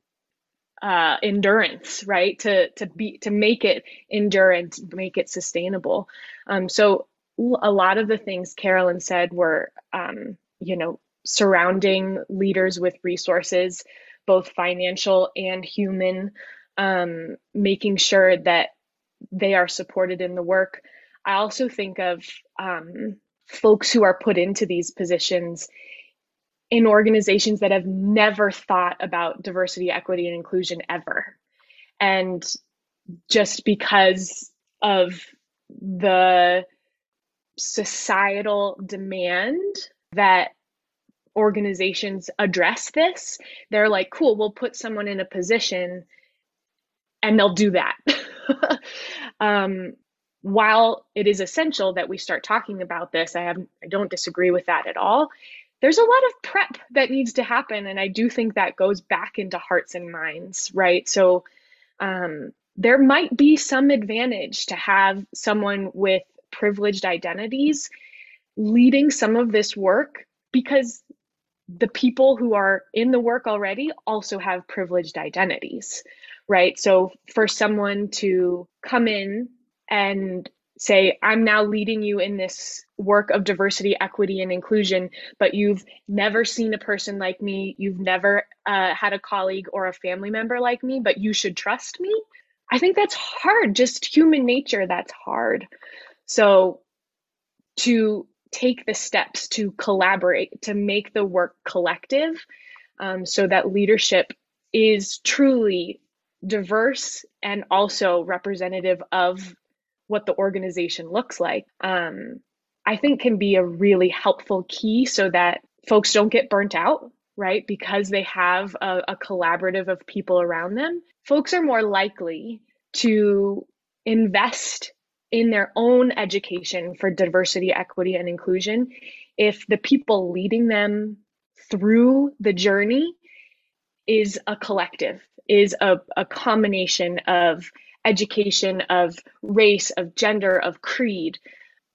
uh, endurance, right? To to be to make it endurance, make it sustainable. Um, so a lot of the things Carolyn said were, um, you know, surrounding leaders with resources, both financial and human, um, making sure that they are supported in the work. I also think of um, folks who are put into these positions in organizations that have never thought about diversity, equity, and inclusion ever. And just because of the societal demand that organizations address this, they're like, cool, we'll put someone in a position and they'll do that. um, while it is essential that we start talking about this, I have I don't disagree with that at all. There's a lot of prep that needs to happen and i do think that goes back into hearts and minds right? So um, there might be some advantage to have someone with privileged identities leading some of this work because the people who are in the work already also have privileged identities right so for someone to come in and say, I'm now leading you in this work of diversity, equity, and inclusion, but you've never seen a person like me, you've never uh, had a colleague or a family member like me, but you should trust me. I think that's hard, just human nature, that's hard. So to take the steps to collaborate to make the work collective um, so that leadership is truly diverse and also representative of what the organization looks like um, i think can be a really helpful key so that folks don't get burnt out right? Because they have a, a collaborative of people around them. Folks are more likely to invest in their own education for diversity, equity, and inclusion if the people leading them through the journey is a collective, is a, a combination of education, of race, of gender, of creed,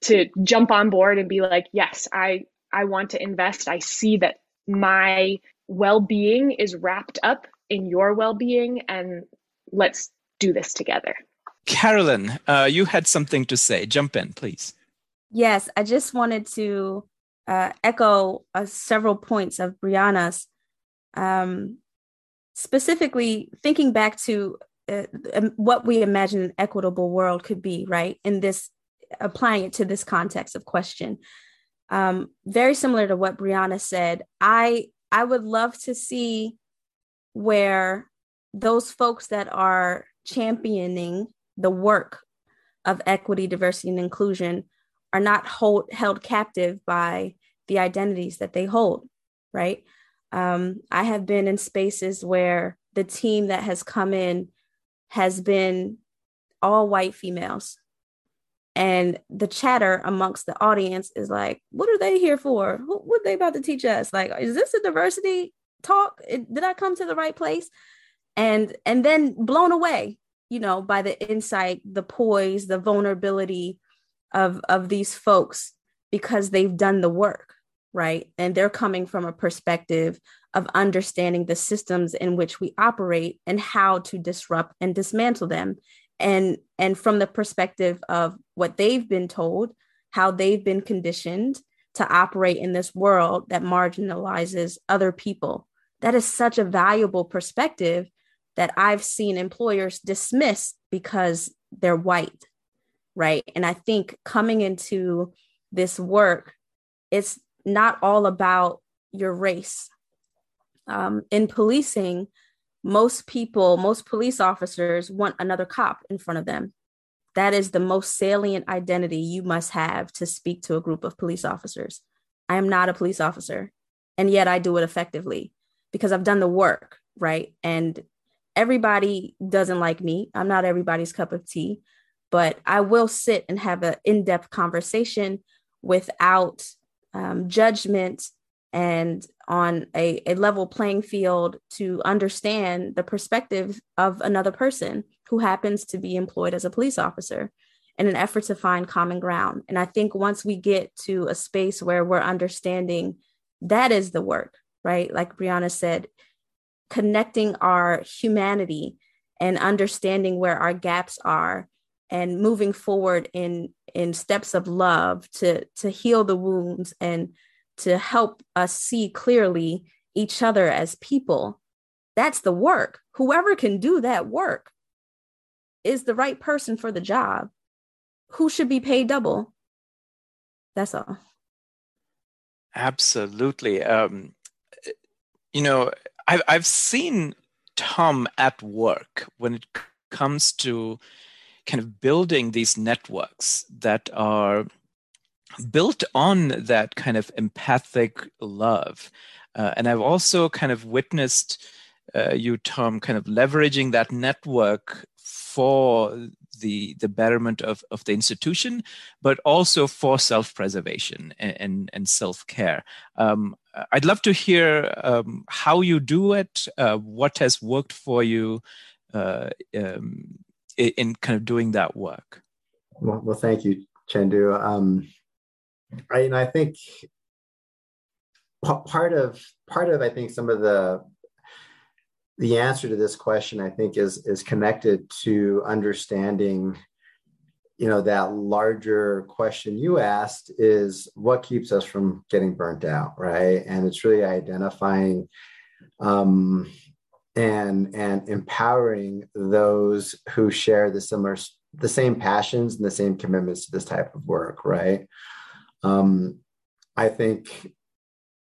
to jump on board and be like, yes, I, I want to invest. I see that my well being is wrapped up in your well being, and let's do this together. Carolyn, uh, you had something to say. Jump in, please. Yes, I just wanted to uh, echo uh, several points of Brianna's, um, specifically thinking back to uh, um, what we imagine an equitable world could be, right? In this, applying it to this context of question. Um, very similar to what Brianna said, I I would love to see where those folks that are championing the work of equity, diversity, and inclusion are not hold, held captive by the identities that they hold, right? Um, I have been in spaces where the team that has come in has been all white females. And the chatter amongst the audience is like, what are they here for? What are they about to teach us? Like, is this a diversity talk? Did I come to the right place? And and then blown away you know by the insight the poise the vulnerability of of these folks because they've done the work right? And they're coming from a perspective of understanding the systems in which we operate and how to disrupt and dismantle them. And and from the perspective of what they've been told how they've been conditioned to operate in this world that marginalizes other people. That is such a valuable perspective that I've seen employers dismiss because they're white, right? And I think coming into this work, it's not all about your race. Um, in policing, most people, most police officers want another cop in front of them. That is the most salient identity you must have to speak to a group of police officers. I am not a police officer, and yet I do it effectively because I've done the work, right? And everybody doesn't like me. I'm not everybody's cup of tea, but I will sit and have an in depth conversation without um, judgment and on a, a level playing field to understand the perspective of another person who happens to be employed as a police officer in an effort to find common ground. And I think once we get to a space where we're understanding that is the work, right? Like Brianna said, connecting our humanity and understanding where our gaps are and moving forward in in steps of love to to heal the wounds and to help us see clearly each other as people. That's the work. Whoever can do that work is the right person for the job. Who should be paid double? That's all. Absolutely. Um you know I've I've seen Tom at work when it comes to kind of building these networks that are built on that kind of empathic love. Uh, and I've also kind of witnessed uh, you, Tom, kind of leveraging that network for the the betterment of, of the institution, but also for self preservation and, and, and self care. Um, I'd love to hear um, how you do it, uh, what has worked for you uh, um, in, in, kind of doing that work. Well, well thank you, Chenthu. Um, I, and I think part of part of I think some of the the answer to this question I think is is connected to understanding you know that larger question you asked is what keeps us from getting burnt out right and it's really identifying um, and and empowering those who share the similar the same passions and the same commitments to this type of work right? Um, I think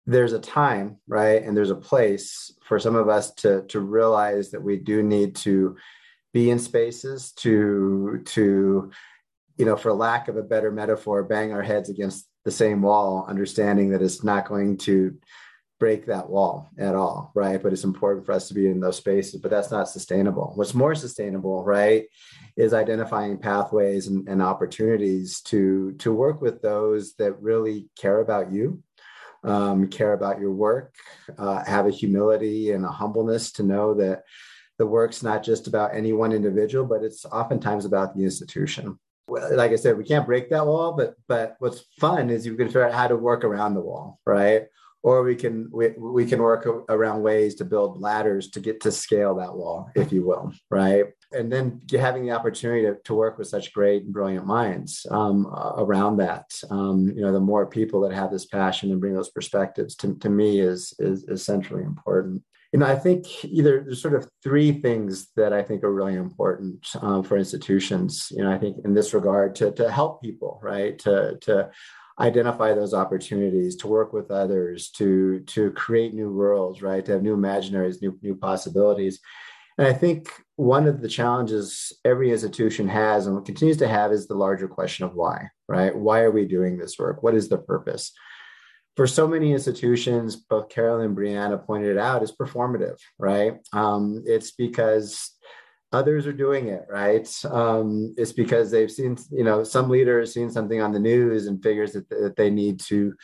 there's a time, right, and there's a place for some of us to to realize that we do need to be in spaces to to you know, for lack of a better metaphor, bang our heads against the same wall, understanding that it's not going to break that wall at all, right? But it's important for us to be in those spaces, but that's not sustainable. What's more sustainable, right, is identifying pathways and, and opportunities to to work with those that really care about you, um, care about your work, uh, have a humility and a humbleness to know that the work's not just about any one individual, but it's oftentimes about the institution like I said, we can't break that wall, but but what's fun is you can figure out how to work around the wall, right? Or we can we, we can work around ways to build ladders to get to scale that wall, if you will, right? And then having the opportunity to, to work with such great and brilliant minds um, around that, um, you know, the more people that have this passion and bring those perspectives to, to me is, is centrally important you know, I think either there's sort of three things that I think are really important um, for institutions. You know, I think in this regard to to help people, right, to to identify those opportunities, to work with others, to to create new worlds, right, to have new imaginaries, new new possibilities. And I think one of the challenges every institution has and continues to have is the larger question of why, right? Why are we doing this work? What is the purpose? for so many institutions, both carol and Brianna pointed it out, is performative, right? Um, it's because others are doing it, right? Um, it's because they've seen, you know, some leader has seen something on the news and figures that, that they need to,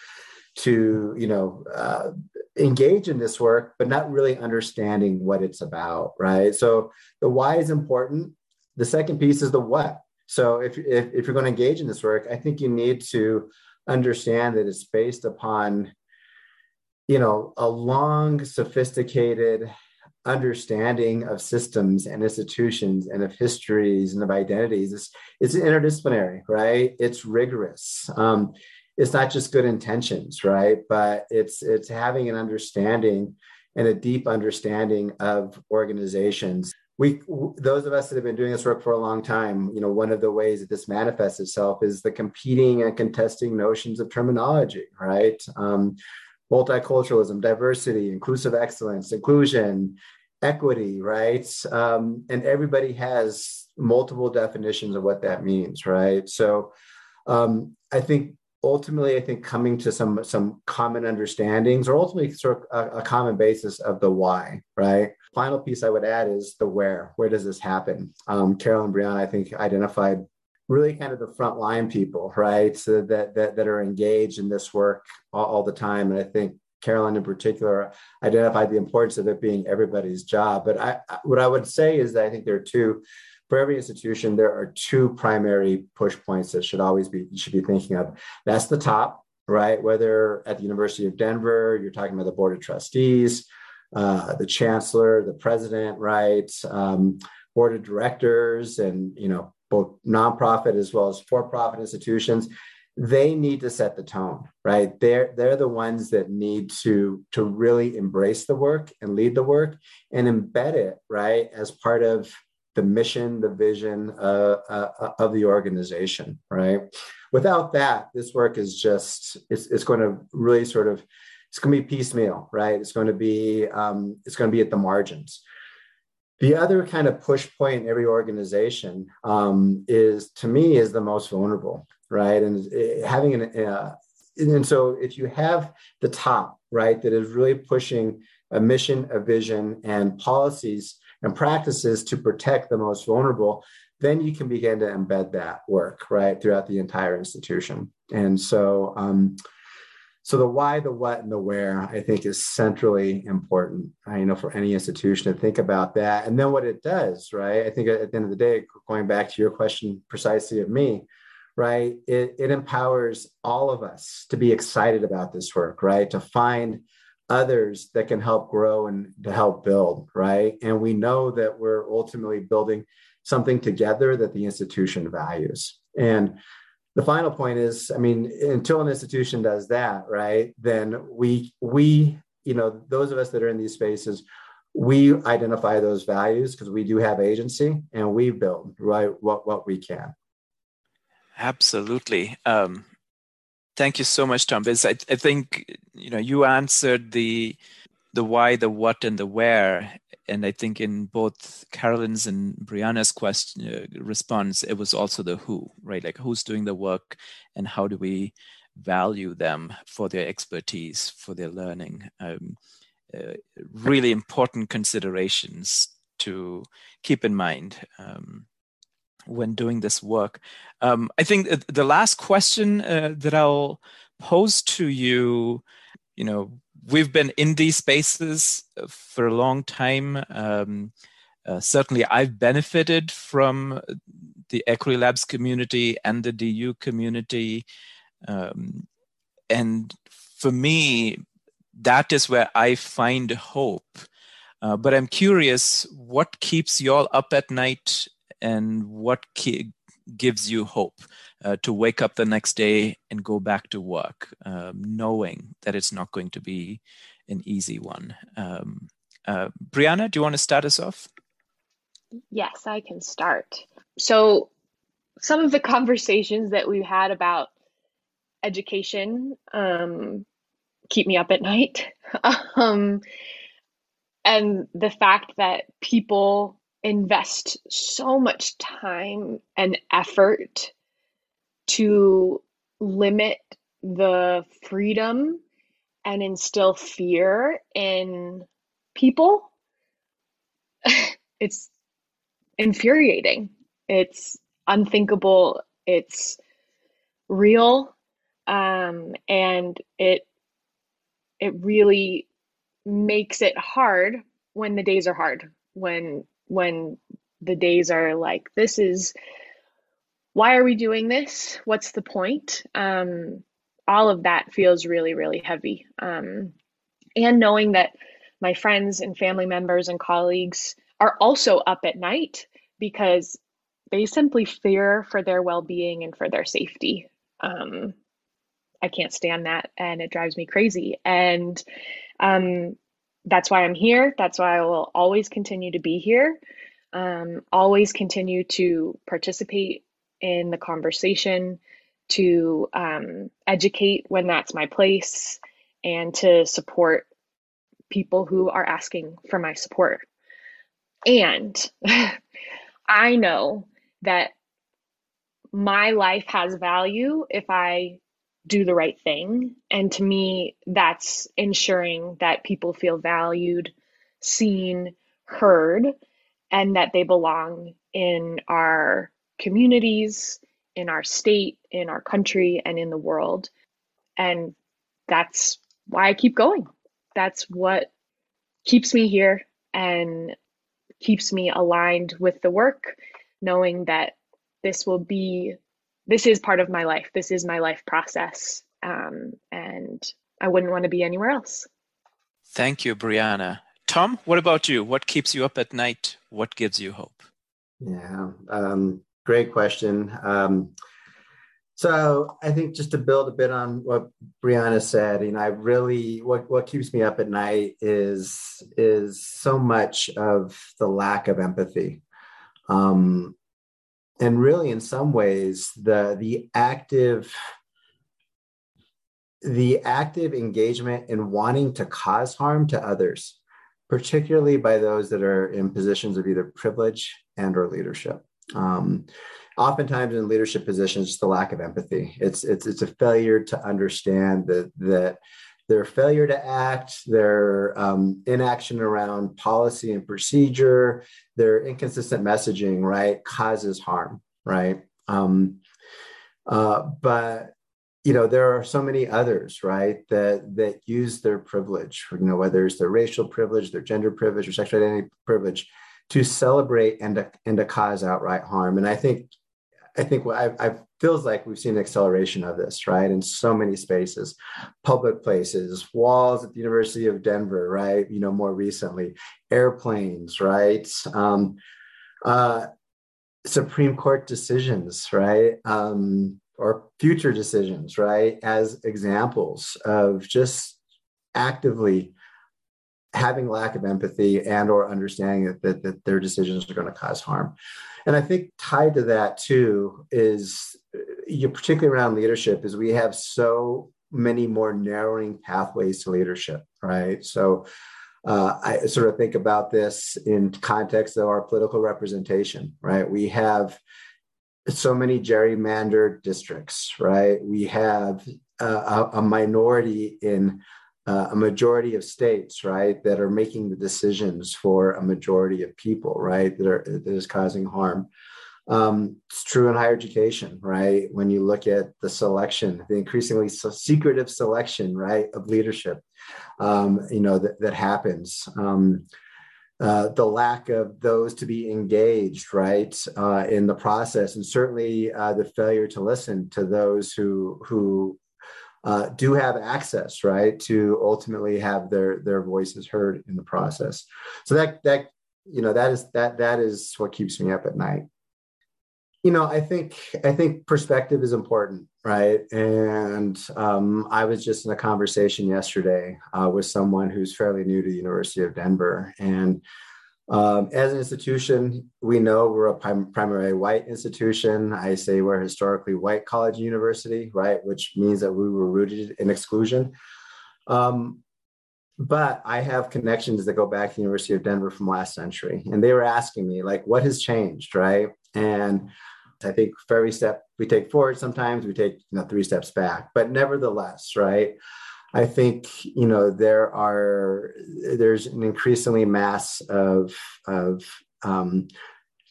to, you know, uh, engage in this work, but not really understanding what it's about, right? So the why is important. The second piece is the what. So if, if, if you're going to engage in this work, I think you need to understand that it's based upon you know a long sophisticated understanding of systems and institutions and of histories and of identities it's, it's interdisciplinary right? It's rigorous. Um, it's not just good intentions right? But it's it's having an understanding and a deep understanding of organizations. We those of us that have been doing this work for a long time you know one of the ways that this manifests itself is the competing and contesting notions of terminology right? Um, multiculturalism diversity inclusive excellence inclusion equity right um, and everybody has multiple definitions of what that means right so um, i think ultimately i think coming to some some common understandings or ultimately sort of a, a common basis of the why right final piece I would add is the where. Where does this happen? Um, Carol and Brianna, I think, identified really kind of the frontline people, right? So that, that, that are engaged in this work all, all the time. And I think Carolyn in particular identified the importance of it being everybody's job. But I, what I would say is that I think there are two, for every institution, there are two primary push points that should always be, should be thinking of. That's the top, right? Whether at the University of Denver, you're talking about the Board of Trustees, uh, the chancellor, the president, right, um, board of directors, and you know both nonprofit as well as for-profit institutions. They need to set the tone, right? They're they're the ones that need to to really embrace the work and lead the work and embed it, right, as part of the mission, the vision uh, uh, of the organization, right? Without that, this work is just it's, it's going to really sort of it's going to be piecemeal, right? It's going to be um, it's going to be at the margins. The other kind of push point in every organization um, is, to me, is the most vulnerable, right? And having an uh, and so if you have the top, right, that is really pushing a mission, a vision, and policies and practices to protect the most vulnerable, then you can begin to embed that work right throughout the entire institution. And so. Um, so the why, the what, and the where, I think, is centrally important. You know, for any institution to think about that, and then what it does, right? I think at the end of the day, going back to your question precisely of me, right? It, it empowers all of us to be excited about this work, right? To find others that can help grow and to help build, right? And we know that we're ultimately building something together that the institution values. And the final point is i mean until an institution does that right then we we you know those of us that are in these spaces we identify those values because we do have agency and we build right what what we can absolutely um Thank you so much, Tom. Because I, I think you know you answered the the why, the what, and the where. And I think in both Carolyn's and Brianna's question uh, response, it was also the who, right? Like who's doing the work, and how do we value them for their expertise, for their learning. Um, uh, really important considerations to keep in mind um, when doing this work. Um, I think the last question uh, that I'll pose to you, you know, we've been in these spaces for a long time. Um, uh, certainly, I've benefited from the Equity Labs community and the DU community. Um, and for me, that is where I find hope. Uh, but I'm curious, what keeps you all up at night and what ki- gives you hope uh, to wake up the next day and go back to work, um, knowing that it's not going to be an easy one? Um, uh, Brianna, do you want to start us off? Yes, I can start. So, some of the conversations that we've had about education um, keep me up at night. um, and the fact that people invest so much time and effort to limit the freedom and instill fear in people, it's infuriating. It's unthinkable. It's real. Um, and it it really makes it hard when the days are hard when when the days are like this is why are we doing this? What's the point? Um, all of that feels really really heavy. Um, and knowing that my friends and family members and colleagues are also up at night because they simply fear for their well-being and for their safety. Um, I can't stand that and it drives me crazy. And um, that's why I'm here. That's why I will always continue to be here. Um, always continue to participate in the conversation, to um, educate when that's my place, and to support people who are asking for my support. And I know that my life has value if I do the right thing. And to me, that's ensuring that people feel valued, seen, heard, and that they belong in our communities, in our state, in our country, and in the world. And that's why I keep going. That's what keeps me here and keeps me aligned with the work, knowing that this will be this is part of my life. This is my life process. Um, and I wouldn't want to be anywhere else. Thank you, Brianna. Tom, what about you? What keeps you up at night? What gives you hope? Yeah, um, great question. Um, so I think just to build a bit on what Brianna said, you know, I really what what keeps me up at night is is so much of the lack of empathy. Um, and really in some ways the the active the active engagement in wanting to cause harm to others particularly by those that are in positions of either privilege and or leadership. Um, oftentimes in leadership positions just the lack of empathy. It's it's it's a failure to understand that that their failure to act, their um, inaction around policy and procedure, their inconsistent messaging, right, causes harm, right? Um, uh, but you know there are so many others right that that use their privilege you know whether it's their racial privilege their gender privilege or sexual identity privilege to celebrate and to, and to cause outright harm and i think I think what I, I feels like we've seen an acceleration of this, right? In so many spaces, public places, walls at the University of Denver, right? You know, more recently, airplanes, right? Um, uh, Supreme Court decisions, right? Um, or future decisions, right? As examples of just actively having lack of empathy and or understanding that, that, that their decisions are going to cause harm and I think tied to that too is you particularly around leadership is we have so many more narrowing pathways to leadership, right? So uh, I sort of think about this in context of our political representation, right? We have so many gerrymandered districts, right? We have uh, a, a, minority in uh, a majority of states, right, that are making the decisions for a majority of people, right, that are that is causing harm. Um, it's true in higher education, right? When you look at the selection, the increasingly so secretive selection, right, of leadership, um, you know, that, that happens. Um, uh, the lack of those to be engaged, right, uh, in the process, and certainly uh, the failure to listen to those who who uh, do have access, right, to ultimately have their their voices heard in the process. So that that you know that is that that is what keeps me up at night you know i think i think perspective is important right and um, i was just in a conversation yesterday uh, with someone who's fairly new to the university of denver and um, as an institution we know we're a prim- primarily white institution i say we're historically white college university right which means that we were rooted in exclusion um, but I have connections that go back to the University of Denver from last century. And they were asking me, like, what has changed, right? And I think every step we take forward, sometimes we take you know three steps back. But nevertheless, right? I think you know there are there's an increasingly mass of of um,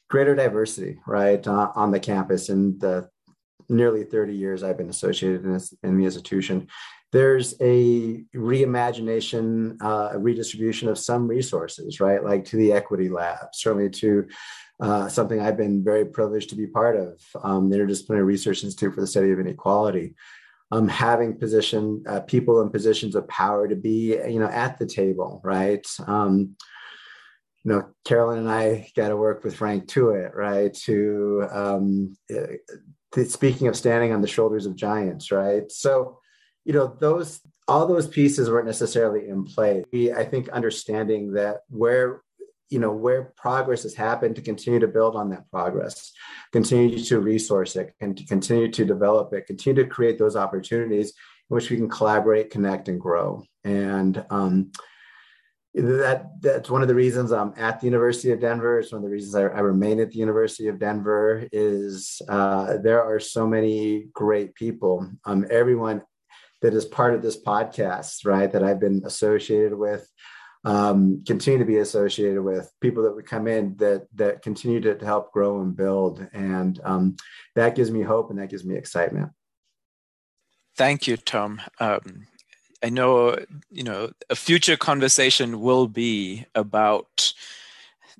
greater diversity, right, uh, on the campus. In the nearly 30 years I've been associated in, this, in the institution, there's a reimagination, uh, a redistribution of some resources, right, like to the equity lab, certainly to uh, something I've been very privileged to be part of, um, the Interdisciplinary Research Institute for the Study of Inequality. Um, having position uh, people in positions of power to be, you know, at the table, right? Um, you know, Carolyn and I got to work with Frank Tuitt, right? To, um, uh, speaking of standing on the shoulders of giants, right? So, you know, those all those pieces weren't necessarily in play. We, I think, understanding that where you know where progress has happened to continue to build on that progress continue to resource it and to continue to develop it continue to create those opportunities in which we can collaborate connect and grow and um, that that's one of the reasons I'm at the University of Denver. It's one of the reasons I, I remain at the University of Denver. Is uh, there are so many great people. Um, everyone that is part of this podcast, right? That I've been associated with um, continue to be associated with people that would come in that that continue to, to help grow and build. And um, that gives me hope and that gives me excitement. Thank you tom. Um, i know you know a future conversation will be about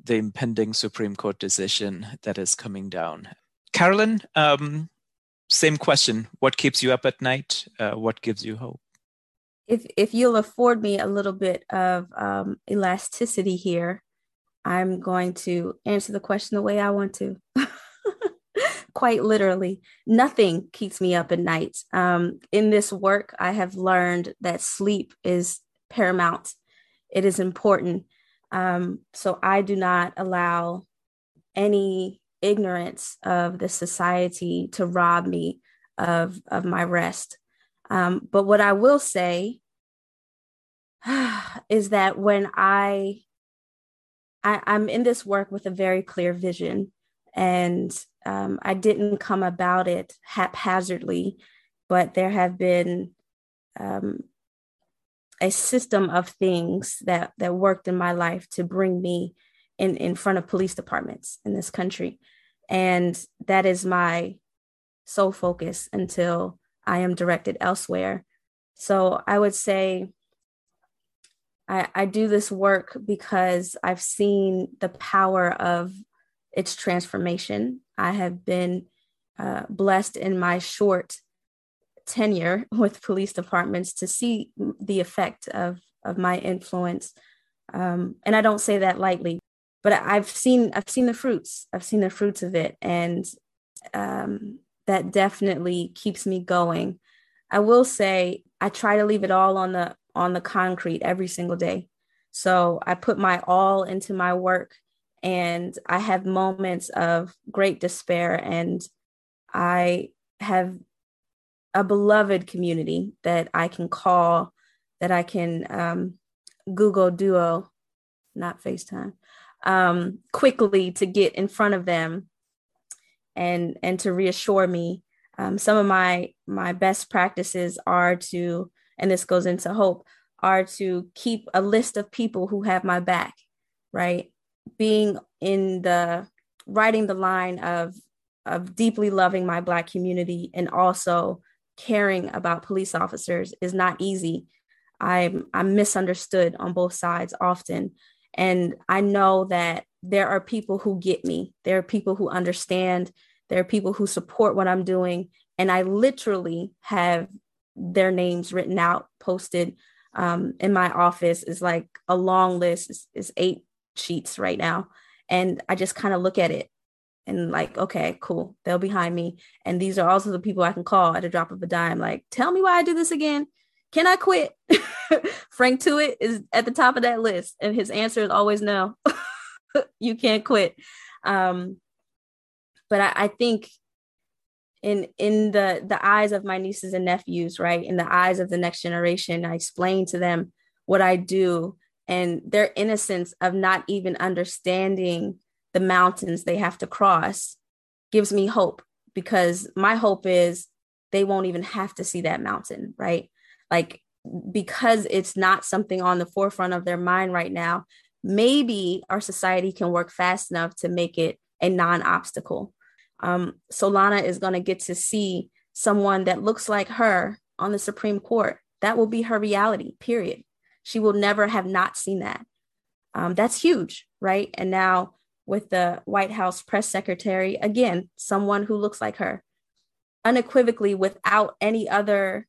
the impending supreme court decision that is coming down. Carolyn um, same question. What keeps you up at night? Uh, what gives you hope if if you'll afford me a little bit of um, elasticity here, I'm going to answer the question the way I want to. Quite literally, nothing keeps me up at night. Um, in this work, I have learned that sleep is paramount. It is important. Um, so I do not allow any ignorance of the society to rob me of of my rest. Um, but what I will say is that when I, I I'm in this work with a very clear vision, and um, I didn't come about it haphazardly, but there have been um, a system of things that that worked in my life to bring me in in front of police departments in this country, and that is my sole focus until I am directed elsewhere. So I would say I, I do this work because I've seen the power of its transformation. I have been uh, blessed in my short tenure with police departments to see the effect of, of my influence. Um, and I don't say that lightly, but I've seen I've seen the fruits. I've seen the fruits of it, and um, that definitely keeps me going. I will say I try to leave it all on the on the concrete every single day. So I put my all into my work and I have moments of great despair and I have a beloved community that I can call, that I can um, Google Duo, not FaceTime, um, quickly to get in front of them and and to reassure me. Um, some of my my best practices are to, and this goes into hope, are to keep a list of people who have my back, right? Being in the writing the line of of deeply loving my black community and also caring about police officers is not easy. I'm I'm misunderstood on both sides often. And I know that there are people who get me. There are people who understand. There are people who support what I'm doing. And I literally have their names written out, posted um, in my office. It's like a long list. It's, it's eight sheets right now. And I just kind of look at it and like, okay, cool, they're behind me. And these are also the people I can call at a drop of a dime. Like, tell me why I do this again. Can I quit? Frank Tuitt is at the top of that list, and his answer is always no. you can't quit. Um, but I, I think in in the the eyes of my nieces and nephews, right, in the eyes of the next generation, I explain to them what I do and their innocence of not even understanding the mountains they have to cross gives me hope because my hope is they won't even have to see that mountain, right? Like, because it's not something on the forefront of their mind right now, maybe our society can work fast enough to make it a non obstacle. Um, Solana is going to get to see someone that looks like her on the Supreme Court. That will be her reality, period. She will never have not seen that. Um, that's huge, right? And now with the White House press secretary, again, someone who looks like her, unequivocally without any other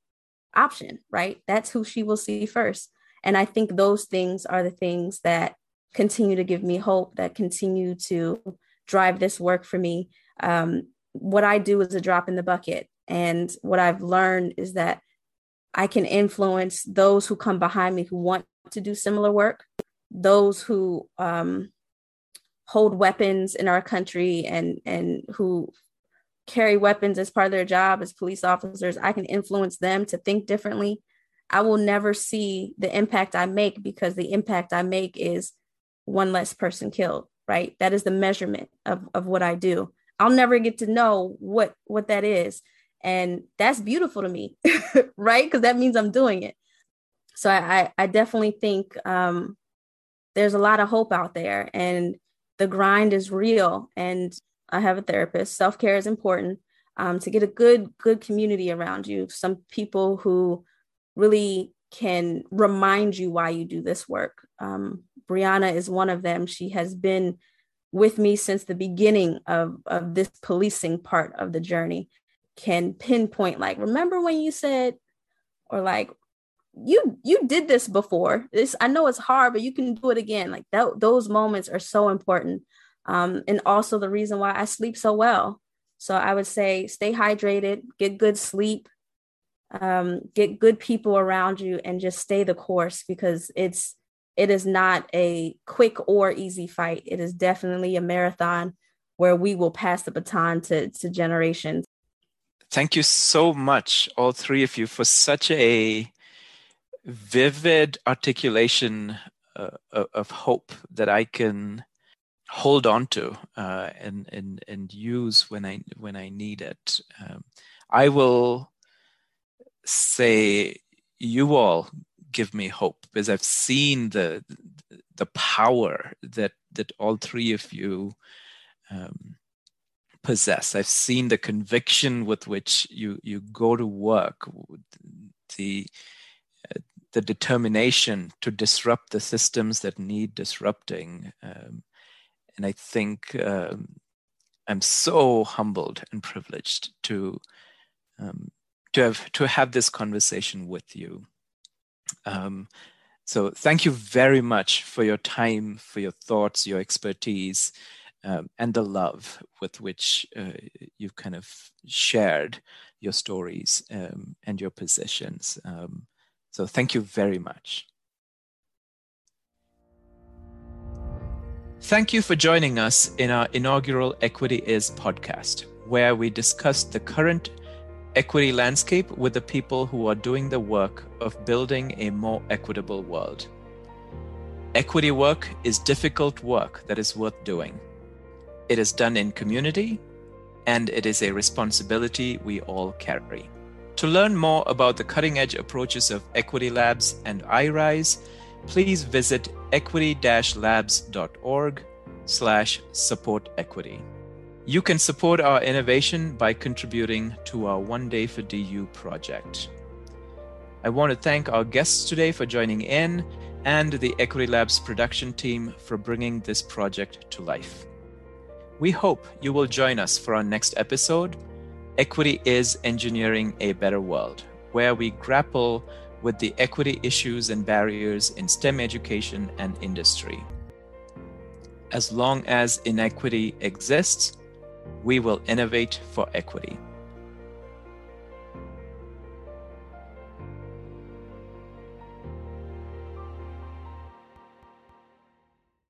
option, right? That's who she will see first. And I think those things are the things that continue to give me hope, that continue to drive this work for me. Um, what I do is a drop in the bucket. And what I've learned is that I can influence those who come behind me who want to do similar work, those who um, hold weapons in our country and and who carry weapons as part of their job as police officers i can influence them to think differently. I will never see the impact i make because the impact i make is one less person killed right? That is the measurement of, of what i do. I'll never get to know what what that is. And that's beautiful to me right? Because that means i'm doing it. So i i definitely think um there's a lot of hope out there and the grind is real. And i have a therapist. Self-care is important um, to get a good good community around you. Some people who really can remind you why you do this work. Um, brianna is one of them. She has been with me since the beginning of, of this policing part of the journey. Can pinpoint like remember when you said or like you you did this before. This i know it's hard but you can do it again. Like that those moments are so important um, and also the reason why i sleep so well. So i would say stay hydrated get good sleep um, get good people around you and just stay the course because it's it is not a quick or easy fight. It is definitely a marathon where we will pass the baton to to generations. Thank you so much all three of you for such a vivid articulation uh, of hope that I can hold on to uh, and, and and use when I when I need it. Um, I will say you all give me hope because I've seen the the power that that all three of you um, possess. I've seen the conviction with which you you go to work, the the determination to disrupt the systems that need disrupting. Um, and I think um, I'm so humbled and privileged to um, to have to have this conversation with you. Um, so thank you very much for your time, for your thoughts, your expertise, um, and the love with which uh, you've kind of shared your stories um, and your positions. Um, so thank you very much. Thank you for joining us in our inaugural Equity Is podcast, where we discuss the current equity landscape with the people who are doing the work of building a more equitable world. Equity work is difficult work that is worth doing. It is done in community, and it is a responsibility we all carry. To learn more about the cutting edge approaches of Equity Labs and iRise, please visit equity-labs.org slash support equity. You can support our innovation by contributing to our One Day for DU project. I want to thank our guests today for joining in and the Equity Labs production team for bringing this project to life. We hope you will join us for our next episode Equity is Engineering a Better World, where we grapple with the equity issues and barriers in STEM education and industry. As long as inequity exists, we will innovate for equity.